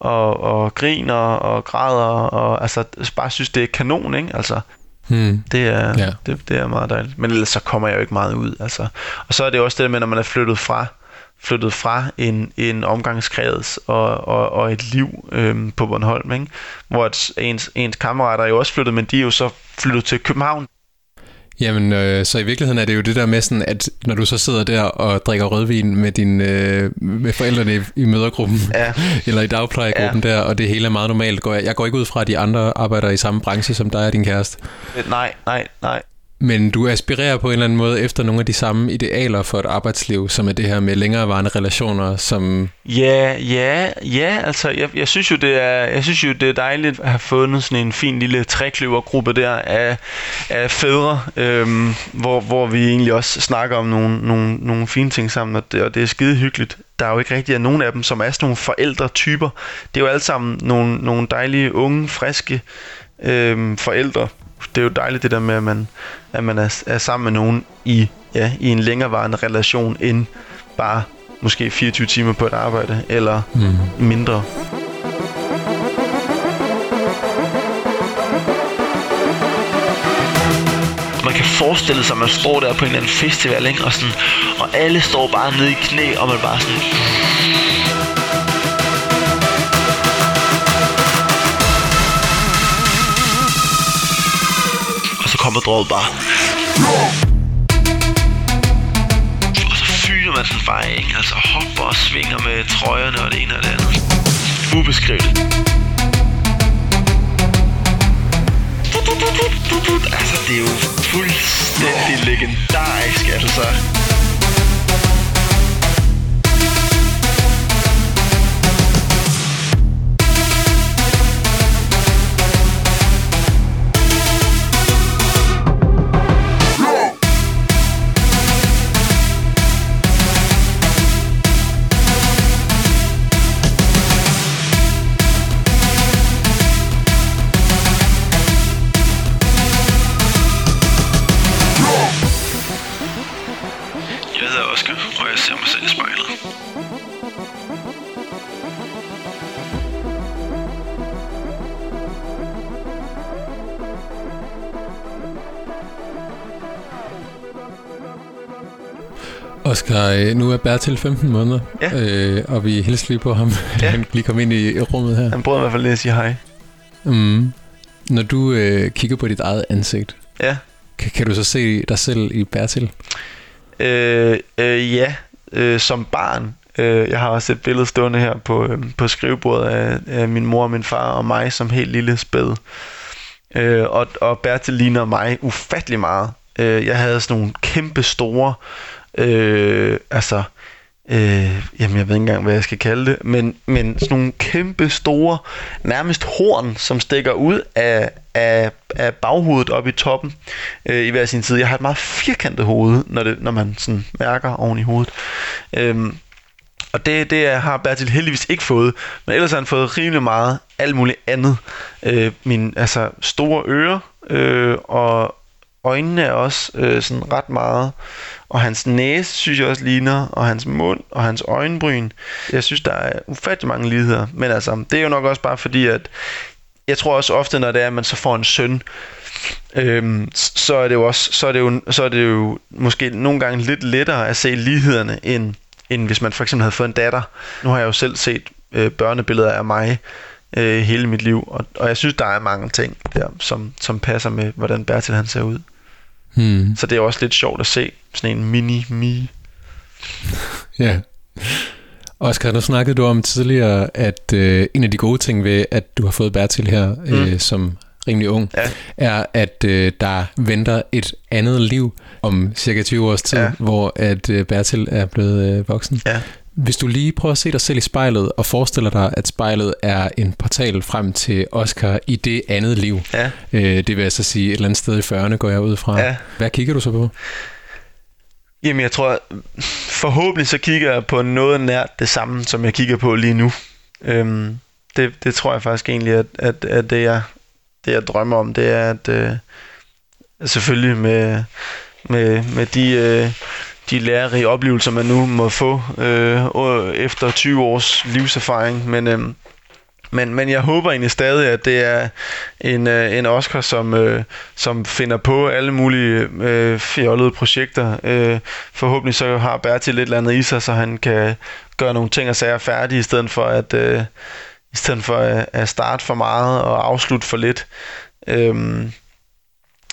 Speaker 2: og, og griner og græder, og altså bare synes, det er kanon, ikke? Altså,
Speaker 1: Hmm.
Speaker 2: det er,
Speaker 1: Ja.
Speaker 2: det, det er meget dejligt. Men ellers så kommer jeg jo ikke meget ud. Altså. Og så er det også det med, når man er flyttet fra flyttet fra en, en omgangskreds og, og, og et liv øhm, på Bornholm, ikke? hvor ens, ens kammerater er jo også flyttet, men de er jo så flyttet til København.
Speaker 1: Jamen, øh, så i virkeligheden er det jo det der med sådan, at når du så sidder der og drikker rødvin med, din, øh, med forældrene i, i mødergruppen,
Speaker 2: Ja.
Speaker 1: eller i dagplejegruppen ja. der, og det hele er meget normalt. Går jeg, jeg går ikke ud fra, at de andre arbejder i samme branche som dig og din kæreste.
Speaker 2: Øh, Nej, nej, nej.
Speaker 1: Men du aspirerer på en eller anden måde efter nogle af de samme idealer for et arbejdsliv, som er det her med længerevarende relationer, som...
Speaker 2: Ja, ja, ja, altså jeg, jeg synes jo det er jeg synes jo det er dejligt at have fundet sådan en fin lille trekløvergruppe der af, af fædre, øhm, hvor, hvor vi egentlig også snakker om nogle, nogle, nogle fine ting sammen, og det, og det er skide hyggeligt. Der er jo ikke rigtig nogen af dem, som er sådan nogle forældretyper. Det er jo alle sammen nogle, nogle dejlige, unge, friske øhm, forældre. Det er jo dejligt det der med, at man, at man er, er sammen med nogen i, ja, i en længerevarende relation, end bare måske 24 timer på et arbejde, eller
Speaker 1: Mm.
Speaker 2: mindre. Man kan forestille sig, at man står der på en eller anden festival, ikke? Og, sådan, og alle står bare nede i knæ, og man bare sådan... Og så. Og så fyrer man sådan bare, ikke? Altså hopper og svinger med trøjerne og det ene og det andet. Ubeskriveligt. Altså, det er jo fuldstændig legendarisk, altså. Oscar,
Speaker 1: øh, nu er Bertil 15 måneder,
Speaker 2: Ja.
Speaker 1: øh, og vi hilser lige på ham.
Speaker 2: Ja.
Speaker 1: Han lige kom ind i rummet her.
Speaker 2: Han prøvede i hvert fald lige at sige hej.
Speaker 1: Mm. Når du øh, kigger på dit eget ansigt,
Speaker 2: Ja.
Speaker 1: kan, kan du så se dig selv i Bertil?
Speaker 2: Øh, øh, ja, øh, som barn. Øh, jeg har også et billede stående her på, øh, på skrivebordet af, af min mor min far og mig som helt lille spæd. Øh, og, og Bertil ligner mig ufattelig meget. Øh, jeg havde sådan nogle kæmpe store, øh, altså, øh, jamen jeg ved ikke engang, hvad jeg skal kalde det, men, men sådan nogle kæmpe store, nærmest horn, som stikker ud af, af, af baghovedet op i toppen øh, i hver sin side. Jeg har et meget firkantet hoved, når, det, når man sådan mærker oven i hovedet. Øh, og det, det har Bertil heldigvis ikke fået, men ellers har han fået rimelig meget alt muligt andet. Øh, min altså store ører øh, og øjnene er også øh, sådan ret meget. Og hans næse synes jeg også ligner, og hans mund og hans øjenbryn. Jeg synes, der er ufattelig mange ligheder. Men altså, det er jo nok også bare fordi, at jeg tror også ofte, når det er, at man så får en søn, øhm, så er det jo også, så er det jo, så er det jo måske nogle gange lidt lettere at se lighederne, end, end hvis man for eksempel havde fået en datter. Nu har jeg jo selv set øh, børnebilleder af mig øh, hele mit liv, og, og jeg synes, der er mange ting der, som, som passer med, hvordan Bertil han ser ud.
Speaker 1: Hmm.
Speaker 2: Så det er også lidt sjovt at se sådan en mini-mi.
Speaker 1: Ja. Oscar, nu snakkede du om tidligere, at øh, en af de gode ting ved, at du har fået Bertil her øh,
Speaker 2: Mm.
Speaker 1: som rimelig ung,
Speaker 2: Ja.
Speaker 1: er, at øh, der venter et andet liv om cirka 20 års tid,
Speaker 2: Ja.
Speaker 1: hvor at øh, Bertil er blevet øh, voksen.
Speaker 2: Ja.
Speaker 1: Hvis du lige prøver at se dig selv i spejlet, og forestiller dig, at spejlet er en portal frem til Oscar i det andet liv.
Speaker 2: Ja.
Speaker 1: Øh, det vil jeg så sige et eller andet sted i 40'erne, går jeg ud fra.
Speaker 2: Ja.
Speaker 1: Hvad kigger du så på?
Speaker 2: Jamen, jeg tror, forhåbentlig så kigger jeg på noget nært det samme, som jeg kigger på lige nu. Øhm, det, det tror jeg faktisk egentlig, at, at, at det, jeg, det, jeg drømmer om, det er, at øh, selvfølgelig med, med, med de, øh, de lærerige oplevelser, man nu må få øh, efter 20 års livserfaring, men... Øh, men, men jeg håber egentlig stadig, at det er en, øh, en Oscar, som, øh, som finder på alle mulige øh, fjollede projekter. Øh, forhåbentlig så har Bertil lidt eller andet i sig, så han kan gøre nogle ting og sager færdige, i stedet for at, øh, i stedet for at, at starte for meget og afslutte for lidt. Øhm,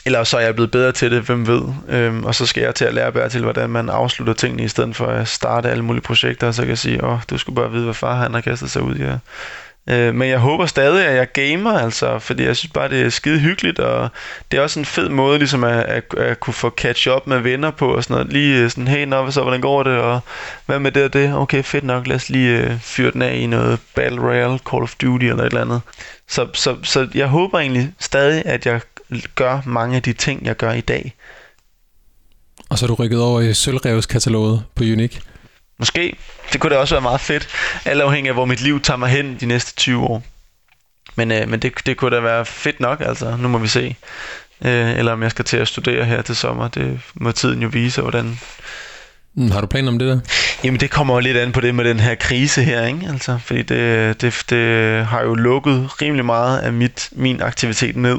Speaker 2: eller så er jeg blevet bedre til det, hvem ved. Øhm, og så skal jeg til at lære bedre til, hvordan man afslutter tingene, i stedet for at starte alle mulige projekter, og så kan jeg sige, åh, oh, du skulle bare vide, hvad far han har kastet sig ud i. Ja. Øh, men jeg håber stadig, at jeg gamer, altså, fordi jeg synes bare, det er skide hyggeligt, og det er også en fed måde ligesom at, at, at kunne få catch up med venner på, og sådan noget. Lige øh, sådan, hey, nå, så, hvordan går det, og hvad med det og det? Okay, fedt nok, lad os lige øh, fyre den af i noget Battle Royale, Call of Duty eller et eller andet. Så, så, så jeg håber egentlig stadig, at jeg gør mange af de ting, jeg gør i dag.
Speaker 1: Og så er du rykket over i sølvrevskataloget på Unique.
Speaker 2: Måske. Det kunne da også være meget fedt. Alt afhængig af, hvor mit liv tager mig hen de næste 20 år. Men, øh, men det, det kunne da være fedt nok, altså. Nu må vi se. Øh, eller om jeg skal til at studere her til sommer. Det må tiden jo vise, hvordan...
Speaker 1: Mm, Har du planer om det der?
Speaker 2: Jamen det kommer jo lidt an på det med den her krise her, ikke? Altså, fordi det, det, det har jo lukket rimelig meget af mit, min aktivitet ned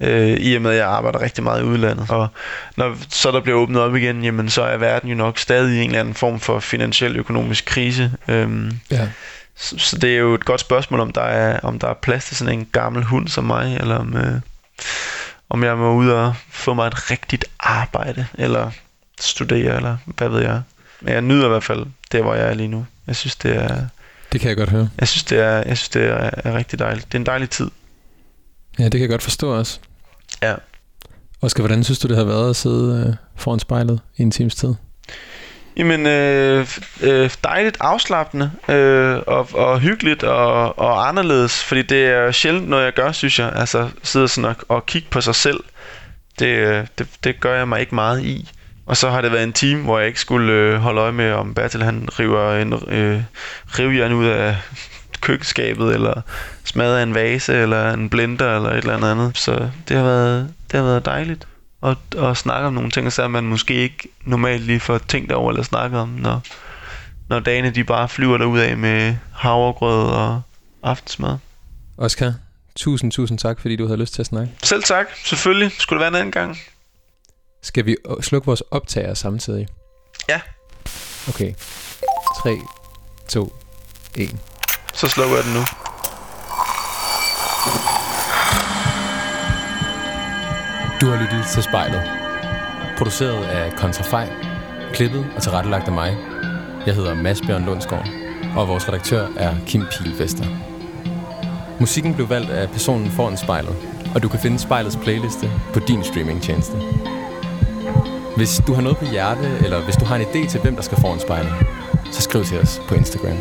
Speaker 2: øh, i og med, at jeg arbejder rigtig meget i udlandet. Og når så der bliver åbnet op igen, jamen så er verden jo nok stadig i en eller anden form for finansiel økonomisk krise. Øhm,
Speaker 1: Ja.
Speaker 2: så, så det er jo et godt spørgsmål, om der er, om der er plads til sådan en gammel hund som mig, eller om, øh, om jeg må ud og få mig et rigtigt arbejde, eller studere, eller hvad ved jeg. Men jeg nyder i hvert fald det, hvor jeg er lige nu. Jeg synes, det er,
Speaker 1: Det kan jeg godt høre.
Speaker 2: jeg synes, det er, jeg synes, det er, er rigtig dejligt. Det er en dejlig tid.
Speaker 1: Ja, det kan jeg godt forstå også.
Speaker 2: Ja.
Speaker 1: Oscar, hvordan synes du, det har været at sidde øh, foran spejlet i en times tid?
Speaker 2: Jamen, øh, øh, dejligt afslappende øh, og, og hyggeligt og, og anderledes, fordi det er sjældent noget, jeg gør, synes jeg. Altså, sidde sådan og, og kigge på sig selv, det, øh, det, det gør jeg mig ikke meget i. Og så har det været en time, hvor jeg ikke skulle øh, holde øje med, om Bertil han river en øh, rivjern ud af køkkenskabet, eller smadrer en vase, eller en blender, eller et eller andet andet. Så det har været, det har været dejligt at, at snakke om nogle ting, så man måske ikke normalt lige får tænkt over eller snakket om, når, når dagene de bare flyver derud af med havregrød og aftensmad.
Speaker 1: Oscar, tusind, tusind tak, fordi du havde lyst til at snakke.
Speaker 2: Selv tak, selvfølgelig. Skulle det være en anden gang?
Speaker 1: Skal vi slukke vores optager samtidig?
Speaker 2: Ja.
Speaker 1: Okay. 3, 2, 1.
Speaker 2: Så slukker jeg den nu.
Speaker 1: Du har lyttet til spejlet. Produceret af Kontrafej. Klippet og tilrettelagt af mig. Jeg hedder Mads Bjørn Lundsgaard, og vores redaktør er Kim Pilvester. Musikken blev valgt af personen foran spejlet, og du kan finde spejlets playliste på din streamingtjeneste. Hvis du har noget på hjerte, eller hvis du har en idé til, hvem der skal foran spejlet, så skriv til os på Instagram.